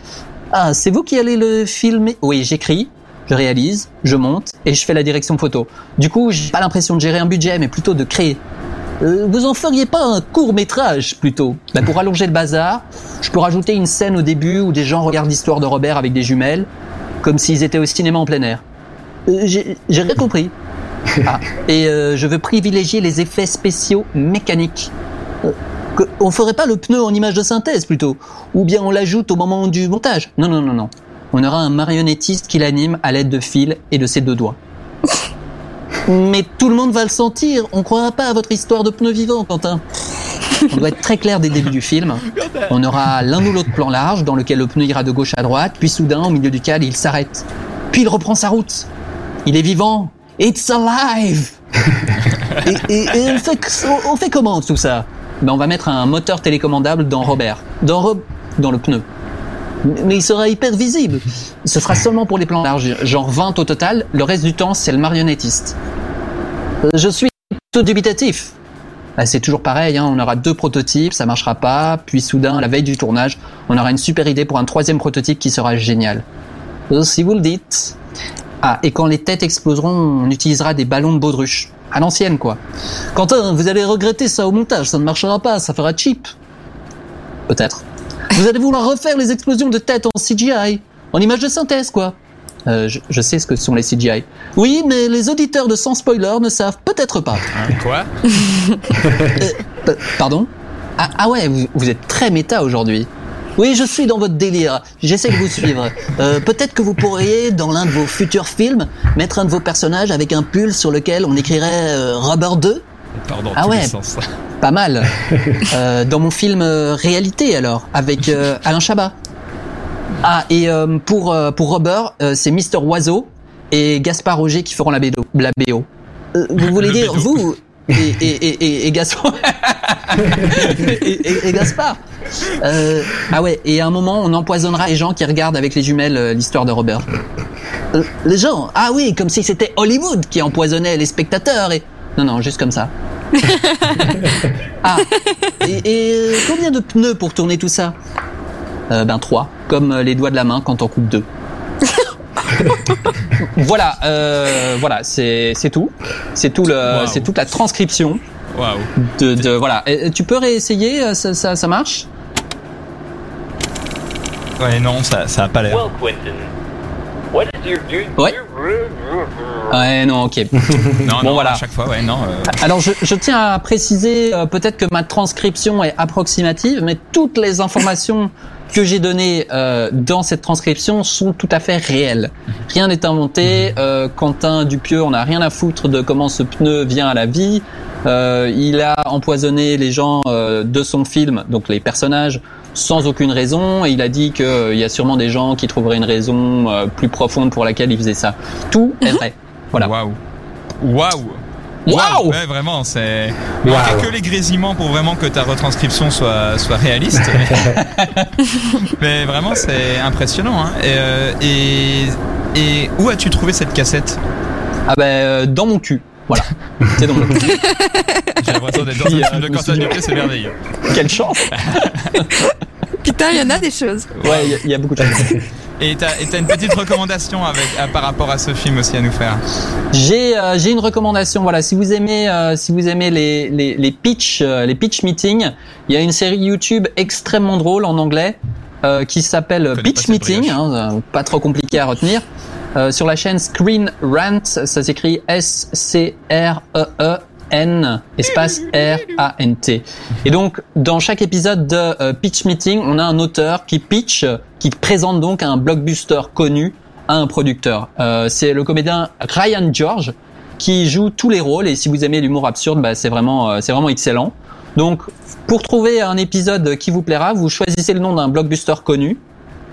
Ah, c'est vous qui allez le filmer? Oui, j'écris, je réalise, je monte et je fais la direction photo. Du coup, j'ai pas l'impression de gérer un budget, mais plutôt de créer. Euh, vous en feriez pas un court métrage plutôt Ben, Pour allonger le bazar, je peux rajouter une scène au début où des gens regardent l'histoire de Robert avec des jumelles, comme s'ils étaient au cinéma en plein air. Euh, J'ai rien compris. Ah, et euh, je veux privilégier les effets spéciaux mécaniques. Euh, que- on ferait pas le pneu en image de synthèse plutôt Ou bien on l'ajoute au moment du montage Non, non, non, non. On aura un marionnettiste qui l'anime à l'aide de fils et de ses deux doigts. Mais tout le monde va le sentir. On croira pas à votre histoire de pneu vivant, Quentin. On doit être très clair dès le début du film. On aura l'un ou l'autre plan large dans lequel le pneu ira de gauche à droite, puis soudain, au milieu duquel il s'arrête. Puis il reprend sa route. Il est vivant. It's alive. et, et- et on, fait, on fait comment tout ça? Ben, On va mettre un moteur télécommandable dans Robert. Dans, Rob- dans le pneu. Mais il sera hyper visible. Ce sera seulement pour les plans larges, genre 20 au total. Le reste du temps, c'est le marionnettiste. Euh, Je suis tout dubitatif. Bah, c'est toujours pareil, hein, on aura deux prototypes, ça marchera pas, puis soudain, la veille du tournage, on aura une super idée pour un troisième prototype qui sera génial. Euh, Si vous le dites. Ah, et quand les têtes exploseront, on utilisera des ballons de baudruche. À l'ancienne, quoi. Quentin, vous allez regretter ça au montage, ça ne marchera pas, ça fera cheap. Peut-être. Vous allez vouloir refaire les explosions de têtes en CGI, en image de synthèse, quoi. Euh, je, je sais ce que sont les CGI. Oui, mais les auditeurs de Sans Spoiler ne savent peut-être pas. Hein, quoi Euh, pardon? Ah, ah ouais, vous, vous êtes très méta aujourd'hui. Oui, je suis dans votre délire. J'essaie de vous suivre. Euh, Peut-être que vous pourriez, dans l'un de vos futurs films, mettre un de vos personnages avec un pull sur lequel on écrirait euh, Rubber 2 Pardon, Ah ouais. Pas mal. Euh, dans mon film euh, Réalité, alors, avec euh, Alain Chabat. Ah, et euh, pour, euh, pour Rubber, euh, c'est Mister Oiseau et Gaspard Roger qui feront la BO. La BO. Vous voulez Le dire, vous et, et, et, et, et Gaspard et, Gaspard. Euh, ah ouais, et à un moment, on empoisonnera les gens qui regardent avec les jumelles euh, l'histoire de Robert. Euh, les gens Ah oui, comme si c'était Hollywood qui empoisonnait les spectateurs et... Non, non, juste comme ça. ah, et, et, euh, combien de pneus pour tourner tout ça? Ben trois, comme les doigts de la main quand on coupe deux. voilà, euh, voilà, c'est tout, c'est tout le, Wow. c'est toute la transcription Waouh. de, de voilà. Et, tu peux réessayer, euh, ça, ça, ça marche? Ouais, non, ça, ça a pas l'air. Well, Quentin, what is your dude? Ouais. Ouais, non, ok. Non, Bon, non, voilà. à chaque fois, ouais, non. euh, Alors, je, je tiens à préciser euh, peut-être que ma transcription est approximative, mais toutes les informations que j'ai données euh, dans cette transcription sont tout à fait réelles. Rien n'est inventé. Euh, Quentin Dupieux, on n'a rien à foutre de comment ce pneu vient à la vie. Euh, il a empoisonné les gens euh, de son film, donc les personnages, sans aucune raison. Et il a dit qu'il y a sûrement des gens qui trouveraient une raison euh, plus profonde pour laquelle il faisait ça. Tout est vrai. Voilà. Waouh. Waouh. Waouh Ouais, vraiment, c'est. Il Waouh. manquait que les grésillements pour vraiment que ta retranscription soit, soit réaliste. mais, mais vraiment, c'est impressionnant. Hein. Et, euh, et, et où as-tu trouvé cette cassette? Ah ben euh, dans mon cul. Voilà. C'est dans mon cul. J'ai l'impression d'être dans un euh, film de Quentin c'est merveilleux. Quelle chance. Putain, il y en a des choses. Ouais, il y a- il y, a beaucoup de choses. Et t'as une petite recommandation avec, à- par rapport à ce film aussi à nous faire. J'ai euh, j'ai une recommandation. Voilà, si vous aimez euh, si vous aimez les les les pitch euh, les pitch meetings, il y a une série YouTube extrêmement drôle en anglais euh, qui s'appelle Pitch Meeting, hein, euh, pas trop compliqué à retenir. Euh, sur la chaîne Screen Rant, ça s'écrit S C R E E N espace R A N T. Et donc dans chaque épisode de euh, Pitch Meeting, on a un auteur qui pitch, qui présente donc un blockbuster connu à un producteur. Euh, c'est le comédien Ryan George qui joue tous les rôles et si vous aimez l'humour absurde, bah, c'est vraiment euh, c'est vraiment excellent. Donc pour trouver un épisode qui vous plaira, vous choisissez le nom d'un blockbuster connu.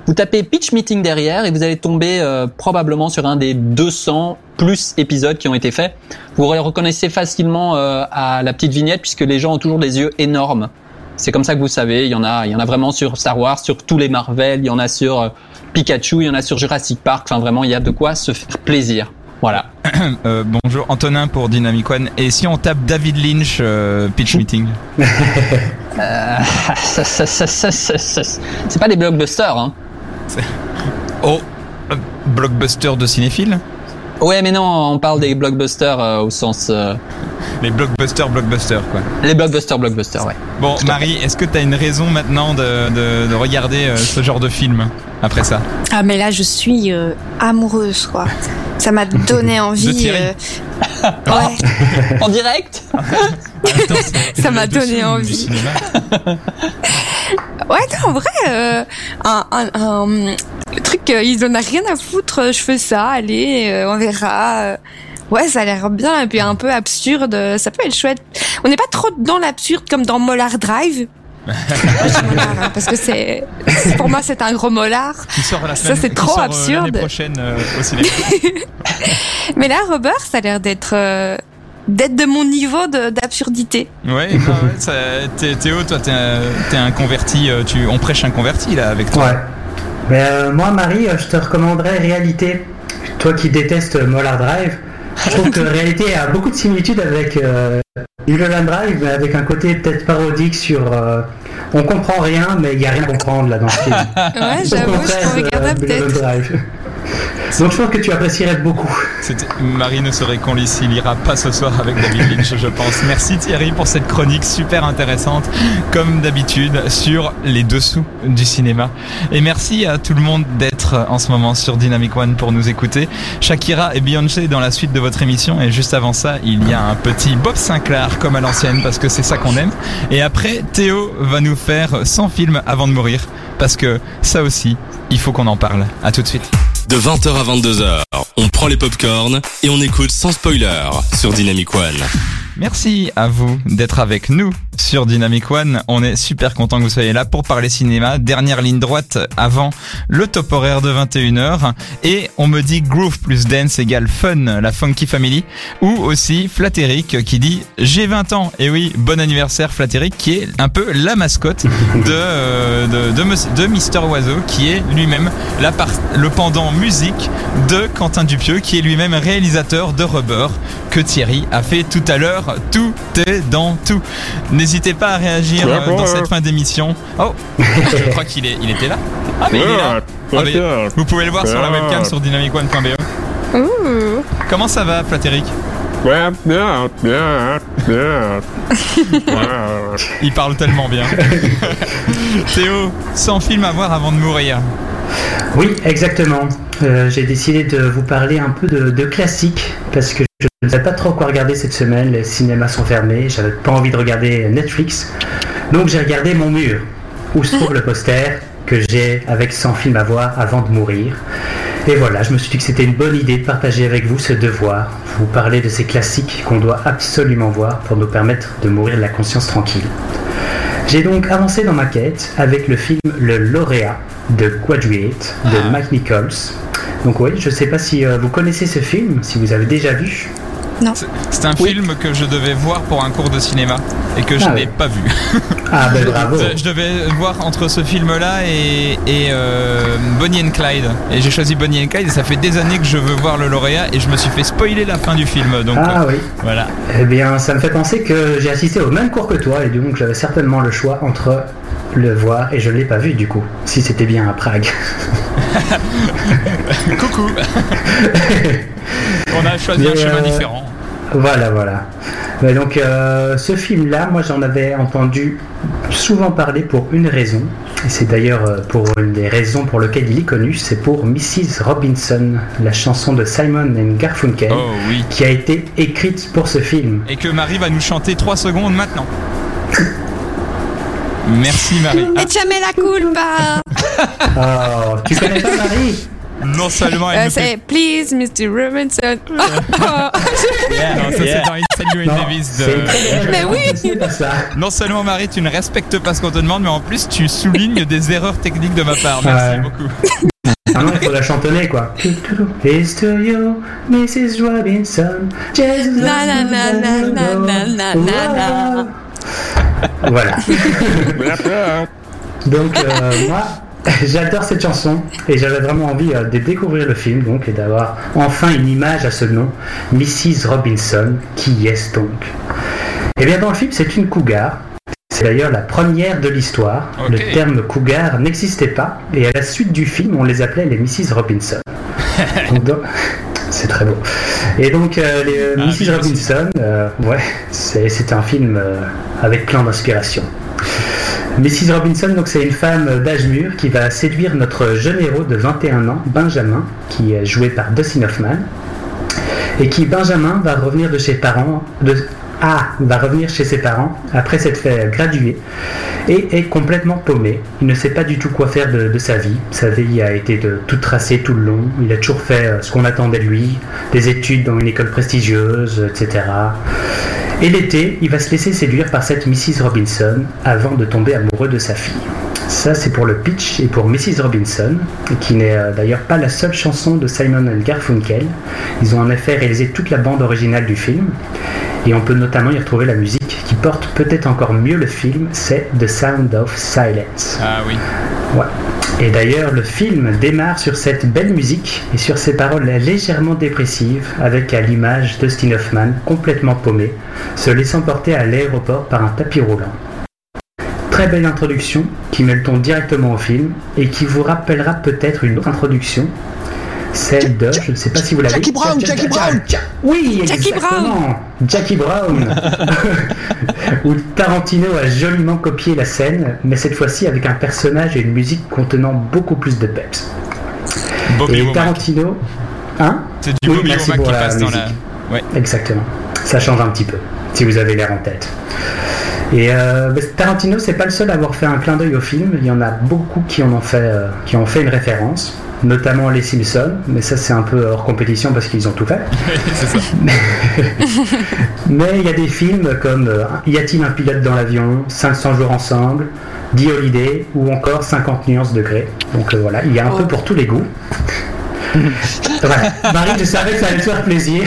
Vous tapez pitch meeting derrière et vous allez tomber euh, probablement sur un des 200 plus épisodes qui ont été faits. Vous les reconnaissez facilement euh, à la petite vignette puisque les gens ont toujours des yeux énormes. C'est comme ça que vous savez, il y en a, il y en a vraiment sur Star Wars, sur tous les Marvel, il y en a sur euh, Pikachu, il y en a sur Jurassic Park. Enfin vraiment, il y a de quoi se faire plaisir. Voilà. Euh, bonjour Antonin pour Dynamic One. Et si on tape David Lynch euh, pitch meeting? Euh, ça- ça- ça- ça- ça- ça- c'est pas des blockbusters, hein. Oh, blockbuster de cinéphile Ouais, mais non, on parle des blockbusters euh, au sens euh, Les blockbusters, blockbusters quoi. les blockbusters, blockbusters, ouais. Bon, Marie, est-ce que tu as une raison maintenant de, de, de regarder euh, ce genre de film après ça? Ah, mais là, je suis euh, amoureuse, quoi. Ça m'a donné envie. Euh, Ouais, En direct? Ça m'a donné envie. Ouais, non, en vrai, euh, un, un, un- le truc, euh, ils en a rien à foutre. Je fais ça, allez, euh, on verra. Ouais, ça a l'air bien et puis un peu absurde. Ça peut être chouette. On n'est pas trop dans l'absurde comme dans Molar Drive. Mollard, hein, parce que c'est, pour moi, c'est un gros molar. Qui sort la Ça, c'est trop sort, euh, absurde. Prochaine euh, au cinéma. Mais là, Robert, ça a l'air d'être, euh, d'être de mon niveau de- d'absurdité. Ouais, non, ouais, ça- Théo, toi, t'es un, t'es un converti. euh, Tu, on prêche un converti là avec toi. Ouais. Mais euh, moi, Marie, euh, je te recommanderais Réalité. Toi qui détestes Molar Drive, je trouve que Réalité a beaucoup de similitudes avec euh, Mulholland Drive, mais avec un côté peut-être parodique sur. euh, on comprend rien, mais il n'y a rien à comprendre là dans ce film. Ouais, j'avoue, je regarder peut-être. Donc je pense que tu apprécierais beaucoup. Marie ne serait qu'on s'il ira pas ce soir avec David Lynch, je pense. Merci Thierry pour cette chronique super intéressante, comme d'habitude, sur les dessous du cinéma. Et merci à tout le monde d'être en ce moment sur Dynamic One pour nous écouter. Shakira et Beyoncé dans la suite de votre émission. Et juste avant ça, il y a un petit Bob Sinclair comme à l'ancienne, parce que c'est ça qu'on aime. Et après, Théo va nous faire 100 films avant de mourir, parce que ça aussi, il faut qu'on en parle. À tout de suite. De 20h à 22h, on prend les popcorns et on écoute sans spoiler sur Dynamic One. Merci à vous d'être avec nous sur Dynamic One. On est super content que vous soyez là pour parler cinéma. Dernière ligne droite avant le top horaire de 21h. Et on me dit groove plus dance égale fun, la funky family. Ou aussi Flatteric qui dit j'ai 20 ans. Et oui, bon anniversaire Flatteric qui est un peu la mascotte de, euh, de, Mister Oiseau qui est lui-même la part- le pendant musique de Quentin Dupieux qui est lui-même réalisateur de Rubber que Thierry a fait tout à l'heure. Tout est dans tout. Pas à réagir euh, dans cette fin d'émission. Oh, je crois qu'il est, il était là. Ah mais il est là. Ah, mais vous pouvez le voir sur la webcam sur dynamicone.be. Ouh. Comment ça va, Flatteric Il parle tellement bien. Théo, 100 films à voir avant de mourir. Oui, exactement. Euh, J'ai décidé de vous parler un peu de, de classiques parce que je ne savais pas trop quoi regarder cette semaine. Les cinémas sont fermés, j'avais pas envie de regarder Netflix. Donc j'ai regardé mon mur où se trouve le poster que j'ai avec 100 films à voir avant de mourir. Et voilà, je me suis dit que c'était une bonne idée de partager avec vous ce devoir, vous parler de ces classiques qu'on doit absolument voir pour nous permettre de mourir de la conscience tranquille. J'ai donc avancé dans ma quête avec le film Le Lauréat de Graduate de Mike Nichols. Donc oui, je sais pas si euh, vous connaissez ce film, si vous avez déjà vu. C'est- C'est un Oui. film que je devais voir pour un cours de cinéma et que je Ah n'ai ouais. pas vu. Ah ben bravo. Je devais voir entre ce film-là et, et euh, Bonnie and Clyde. Et j'ai choisi Bonnie and Clyde et ça fait des années que je veux voir le lauréat et je me suis fait spoiler la fin du film. Donc Ah euh, oui. voilà. Eh bien, ça me fait penser que j'ai assisté au même cours que toi et donc j'avais certainement le choix entre le voir et je ne l'ai pas vu du coup, si c'était bien à Prague. Coucou. On a choisi un chemin euh, différent. Voilà, voilà. Mais donc, euh, ce film-là, moi j'en avais entendu souvent parler pour une raison, et c'est d'ailleurs euh, pour une des raisons pour lesquelles il est connu, c'est pour Mrs. Robinson, la chanson de Simon and Garfunkel, Oh oui. qui a été écrite pour ce film. Et que Marie va nous chanter 3 secondes maintenant. Merci Marie. Ah, Échame la culpa. Oh, tu connais pas Marie? Non seulement elle Euh, c'est Please, Mr. Robinson. Non, ça c'est dans Non, Davis de... Mais oui. Non seulement Marie, tu ne respectes pas ce qu'on te demande, mais en plus tu soulignes des erreurs techniques de ma part. Merci Ouais. beaucoup. Ah non, il faut la chantonner quoi. It's to you, Mrs. Robinson. Jesus Na, na, na, na, na, na, na, na, na. Voilà. Donc euh, moi, j'adore cette chanson et j'avais vraiment envie euh, de découvrir le film donc et d'avoir enfin une image à ce nom, Mrs. Robinson. Qui est-ce donc? Eh bien dans le film, c'est une cougar. C'est d'ailleurs la première de l'histoire. Le terme cougar n'existait pas et à la suite du film, on les appelait les Mrs. Robinson. Donc, C'est très beau. Et donc, euh, les, euh, Ah, Mrs. Robinson, euh, ouais, c'est c'est un film avec plein d'inspiration. Mrs. Robinson, donc c'est une femme d'âge mûr qui va séduire notre jeune héros de 21 ans, Benjamin, qui est joué par Dustin Hoffman, et qui Benjamin va revenir de ses parents, ah, va revenir chez ses parents après s'être fait graduer et est complètement paumé. Il ne sait pas du tout quoi faire de, sa vie. Sa vie a été de tout tracé tout le long. Il a toujours fait euh, ce qu'on attendait de lui, des études dans une école prestigieuse, etc. Et l'été, il va se laisser séduire par cette Mrs. Robinson avant de tomber amoureux de sa fille. Ça, c'est pour le pitch et pour Mrs. Robinson, qui n'est euh, d'ailleurs pas la seule chanson de Simon Garfunkel. Ils ont en effet réalisé toute la bande originale du film. Et on peut notamment y retrouver la musique qui porte peut-être encore mieux le film, c'est The Sound of Silence. Ah oui. Ouais. Et d'ailleurs, le film démarre sur cette belle musique et sur ces paroles légèrement dépressives, avec à l'image Dustin Hoffman complètement paumé, se laissant porter à l'aéroport par un tapis roulant. Très belle introduction qui met le ton directement au film et qui vous rappellera peut-être une autre introduction celle de, je ne sais pas si vous l'avez. Jackie Brown, Ja- Ja- Jackie Ja- Brown. Ja- Oui, Jackie exactement. Jackie Brown. Où Tarantino a joliment copié la scène, mais cette fois-ci avec un personnage et une musique contenant beaucoup plus de peps. Bobby Et Womack. Tarantino, hein C'est du Oui, Bobby merci Womack pour qui la passe dans la. musique. Ouais. Exactement. Ça change un petit peu, si vous avez l'air en tête. Et euh, bah, Tarantino, c'est pas le seul à avoir fait un clin d'œil au film. Il y en a beaucoup qui en ont fait, euh, qui ont fait une référence, notamment les Simpsons. Mais ça, c'est un peu hors compétition parce qu'ils ont tout fait. ça. Mais il y a des films comme euh, Y a-t-il un pilote dans l'avion 500 jours ensemble, The Holiday ou encore 50 nuances de gré. Donc euh, voilà, il y a un peu pour tous les goûts. voilà. Marie, je savais que ça allait te faire plaisir.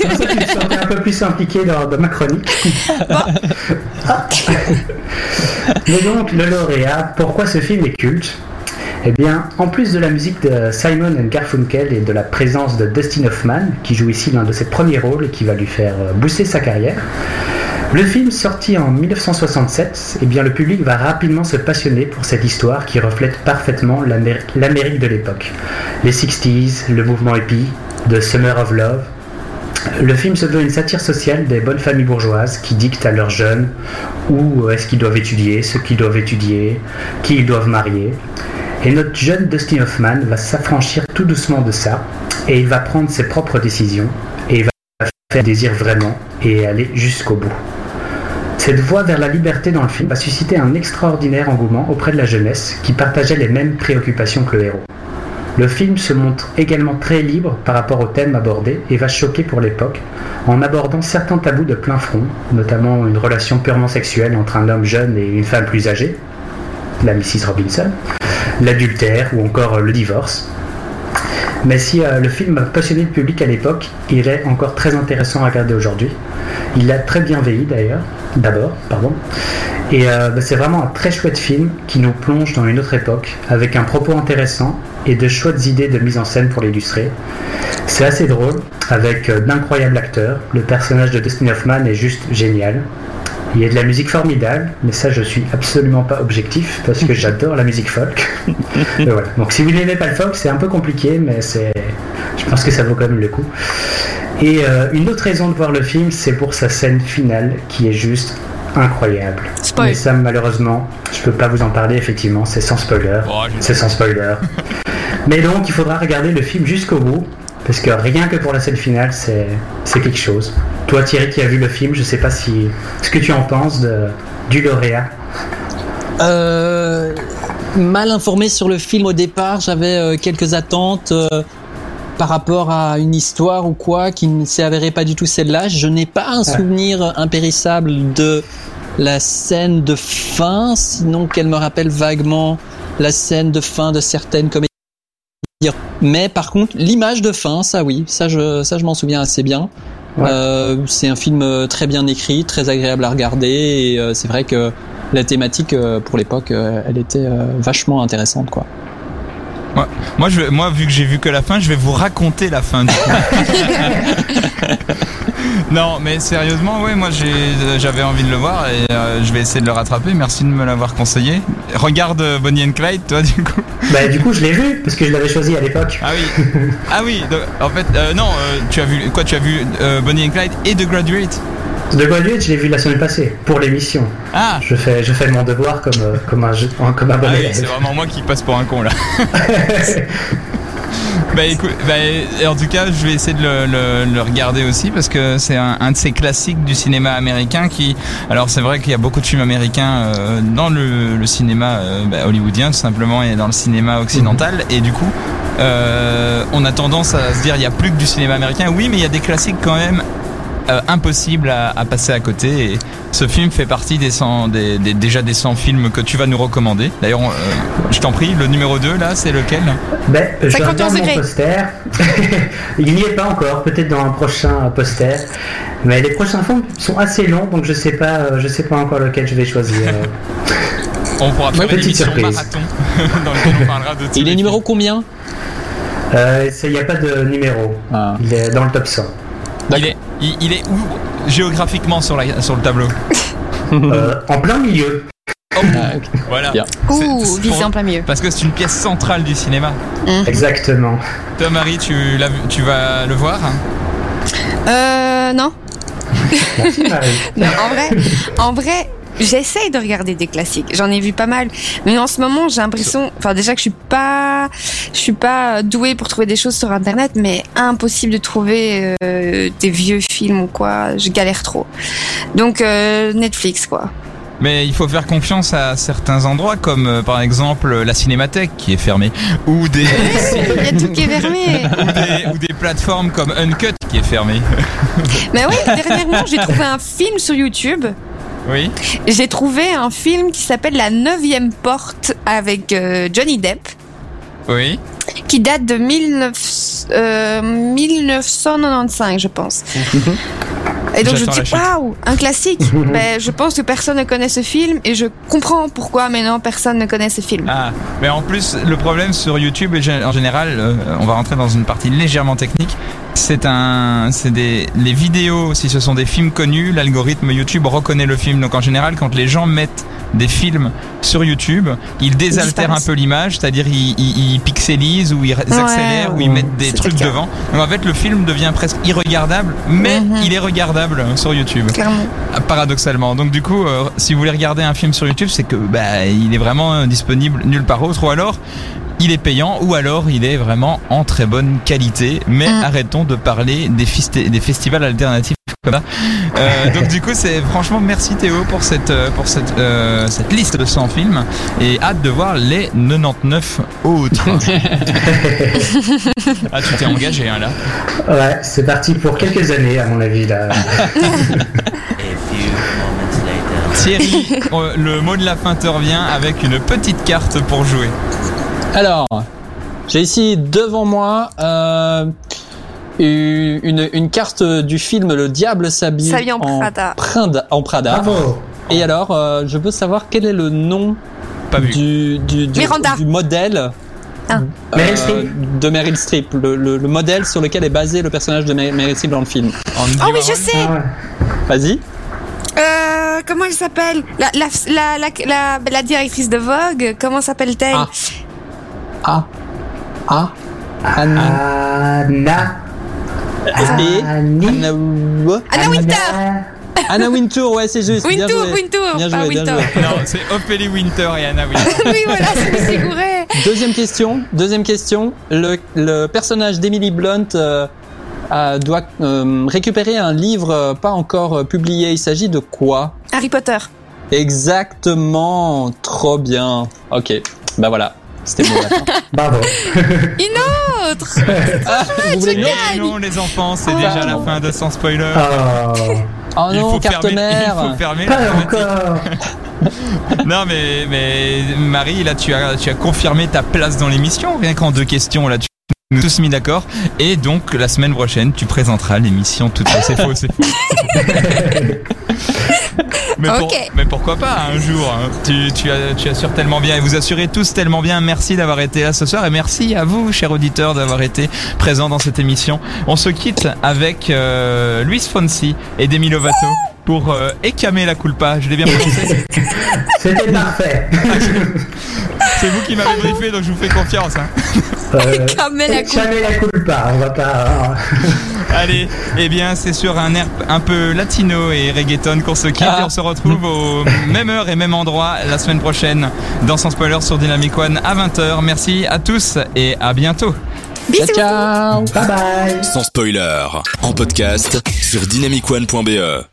C'est pour ça que tu te sentais un peu plus impliqué dans, dans ma chronique. Ah. Mais donc, le lauréat, pourquoi ce film est culte? Eh bien, en plus de la musique de Simon and Garfunkel et de la présence de Dustin Hoffman, qui joue ici l'un de ses premiers rôles et qui va lui faire euh, booster sa carrière, le film sorti en 1967, eh bien, le public va rapidement se passionner pour cette histoire qui reflète parfaitement l'Améri- l'Amérique de l'époque. Les 60s, le mouvement hippie, The Summer of Love. Le film se veut une satire sociale des bonnes familles bourgeoises qui dictent à leurs jeunes où est-ce qu'ils doivent étudier, ce qu'ils doivent étudier, qui ils doivent marier. Et notre jeune Dustin Hoffman va s'affranchir tout doucement de ça et il va prendre ses propres décisions et il va faire désir vraiment et aller jusqu'au bout. Cette voie vers la liberté dans le film va susciter un extraordinaire engouement auprès de la jeunesse qui partageait les mêmes préoccupations que le héros. Le film se montre également très libre par rapport aux thèmes abordés et va choquer pour l'époque en abordant certains tabous de plein front, notamment une relation purement sexuelle entre un homme jeune et une femme plus âgée, la Mrs. Robinson, l'adultère ou encore le divorce. Mais si euh, le film a passionné le public à l'époque, il est encore très intéressant à regarder aujourd'hui. Il a très bien vieilli d'ailleurs, d'abord, pardon. Et euh, bah, c'est vraiment un très chouette film qui nous plonge dans une autre époque, avec un propos intéressant et de chouettes idées de mise en scène pour l'illustrer. C'est assez drôle, avec euh, d'incroyables acteurs. Le personnage de Dustin Hoffman est juste génial. Il y a de la musique formidable, mais ça je suis absolument pas objectif parce que j'adore la musique folk. Voilà. Donc si vous n'aimez pas le folk, c'est un peu compliqué, mais c'est, je pense que ça vaut quand même le coup. Et euh, une autre raison de voir le film, c'est pour sa scène finale qui est juste incroyable. Spoil. Mais ça malheureusement, je peux pas vous en parler effectivement, c'est sans spoiler. Oh, C'est sans spoiler. Mais donc il faudra regarder le film jusqu'au bout. Parce que rien que pour la scène finale, c'est c'est quelque chose. Toi Thierry qui as vu le film, je sais pas si ce que tu en penses de, du lauréat. Euh, mal informé sur le film au départ, j'avais euh, quelques attentes euh, par rapport à une histoire ou quoi qui ne s'est avérée pas du tout celle-là. Je n'ai pas un souvenir impérissable de la scène de fin, sinon qu'elle me rappelle vaguement la scène de fin de certaines comédies. Mais par contre, l'image de fin, ça oui, ça je, ça je m'en souviens assez bien. Euh, c'est un film euh, très bien écrit, très agréable à regarder, et euh, c'est vrai que la thématique pour l'époque, elle était vachement intéressante, quoi. Moi, je, vais- moi, vu que j'ai vu que la fin, je vais vous raconter la fin. Du coup. non, mais sérieusement, ouais, moi, j'ai, j'avais envie de le voir et euh, je vais essayer de le rattraper. Merci de me l'avoir conseillé. Regarde euh, Bonnie and Clyde, toi, du coup. Bah du coup je l'ai vu parce que je l'avais choisi à l'époque. Ah oui. Ah oui. donc, en fait, euh, non, euh, tu as vu quoi Tu as vu euh, Bonnie and Clyde et The Graduate? The Graduate, je l'ai vu la semaine passée pour l'émission. Ah. Je fais, je fais mon devoir comme, euh, comme un, comme un bon Ah oui, élève. c'est vraiment moi qui passe pour un con là. Bah écoute, bah, en tout cas, je vais essayer de le, le- le regarder aussi parce que c'est un, un de ces classiques du cinéma américain qui, alors c'est vrai qu'il y a beaucoup de films américains euh, dans le, le cinéma euh, bah, hollywoodien tout simplement et dans le cinéma occidental et du coup, euh, on a tendance à se dire il y a plus que du cinéma américain. Oui, mais il y a des classiques quand même euh, impossibles à, à passer à côté. Et ce film fait partie des 100, des, des- déjà des 100 films que tu vas nous recommander. D'ailleurs, euh, je t'en prie, le numéro 2 là, c'est lequel Ben, je 51 regarde mon degrés. poster. Il n'y est pas encore, peut-être dans un prochain poster. Mais les prochains films sont assez longs, donc je sais pas, euh, je sais pas encore lequel je vais choisir. On pourra faire une petite émission surprise. marathon dans laquelle on parlera de Il les est numéro combien Euh, Il n'y a pas de numéro. Ah. Il est dans le top 100. il est, il, il est où géographiquement sur, la, sur le tableau Euh, en plein milieu. Ah, ok. Voilà. Bien. Ouh, C'est- pour- en plein milieu. Parce que c'est une pièce centrale du cinéma. Exactement. Toi, Marie, tu, l'as vu- tu vas le voir hein Euh, non. Merci Marie. Non, en vrai, en vrai, j'essaye de regarder des classiques. J'en ai vu pas mal, mais en ce moment, j'ai l'impression, enfin déjà que je suis pas, je suis pas douée pour trouver des choses sur internet, mais impossible de trouver euh, des vieux films ou quoi. Je galère trop. Donc euh, Netflix, quoi. Mais il faut faire confiance à certains endroits, comme euh, par exemple la cinémathèque qui est fermée, ou des, Il y a tout qui est fermé. ou des, ou des plateformes comme Uncut qui est fermée. Mais oui, dernièrement, j'ai trouvé un film sur YouTube. Oui. J'ai trouvé un film qui s'appelle La Neuvième Porte avec euh, Johnny Depp. Oui. qui date de 19, euh, 1995, je pense. Et donc je dis, waouh, un classique. ben, je pense que personne ne connaît ce film et je comprends pourquoi maintenant personne ne connaît ce film. Ah, mais en plus, le problème sur YouTube, en général, euh, on va rentrer dans une partie légèrement technique. C'est un, c'est des, les vidéos, si ce sont des films connus, l'algorithme YouTube reconnaît le film. Donc en général, quand les gens mettent des films sur YouTube, ils désaltèrent un peu l'image, c'est-à-dire ils, ils, ils pixelisent ou ils accélèrent ou ils mettent des trucs devant. Donc en fait, le film devient presque irregardable, mais Mhm. il est regardable sur YouTube. Clairement. Paradoxalement. Donc du coup, euh, si vous voulez regarder un film sur YouTube, c'est que bah, il est vraiment euh, disponible nulle part autre, ou alors il est payant, ou alors il est vraiment en très bonne qualité. Mais Mm. arrêtons de parler des, festi- des festivals alternatifs comme ça. Euh, donc du coup, c'est franchement merci Théo pour cette euh, pour cette euh, cette liste de 100 films et hâte de voir les 99 autres. ah, tu t'es engagé hein, là. Ouais, c'est parti pour quelques années à mon avis là. Thierry, le mot de la fin te revient avec une petite carte pour jouer. Alors, j'ai ici devant moi euh, une, une carte du film Le Diable s'habille S'habille en Prada. En Prada. Bravo. Et alors, euh, je veux savoir quel est le nom Pas du, du, du, Miranda. du modèle Ah. euh, Meryl Streep. de Meryl Streep, le, le- le modèle sur lequel est basé le personnage de Mer- Meryl Streep dans le film. Andy Oh oui, je sais. Vas-y. Euh, comment elle s'appelle? La, la, la, la, la, la directrice de Vogue, comment s'appelle-t-elle? Ah. Ah. Ah. Anna. Anna. Et. Anna, Anna Winter Anna Wintour, ouais, c'est juste. bien Wintour, joué. Wintour, Bien pas joué, bien Winter. joué. Non, c'est Ophélie Winter et Anna Winter. oui, voilà, suis gourée. Deuxième question. Deuxième question. Le, le personnage d'Emily Blunt euh, euh, doit euh, récupérer un livre pas encore publié. Il s'agit de quoi? Harry Potter. Exactement. Trop bien. Ok. Bah voilà. C'était bon. la fin. Bravo. Une autre Ah, vous voulez non, les enfants, c'est Oh. déjà la fin de Sans Spoiler. Oh, Oh il, non, faut carte fermer, il mère. faut fermer pas encore. Non, mais, mais Marie, là, tu as, tu as confirmé ta place dans l'émission. Rien qu'en deux questions, là, tu nous tous mis d'accord. Et donc, la semaine prochaine, tu présenteras l'émission toute C'est faux, c'est faux. mais, pour- Ok. mais pourquoi pas un jour hein. tu, tu, tu assures tellement bien et vous assurez tous tellement bien. Merci d'avoir été là ce soir et merci à vous, chers auditeurs, d'avoir été présents dans cette émission. On se quitte avec euh, Luis Fonsi et Demi Lovato pour euh, Ekame la culpa. Je l'ai bien prononcé. C'était parfait. C'est vous qui m'avez briefé, donc je vous fais confiance. hein. Euh, Jamais la jamais la culpa. On va pas. Allez, eh bien, c'est sur un air un peu latino et reggaeton qu'on se quitte Ah. et on se retrouve au même heure et même endroit la semaine prochaine dans Sans Spoiler sur Dynamic One à 20h. Merci à tous et à bientôt. Ciao, ciao. Bye bye. Sans spoiler, en podcast sur dynamicone.be.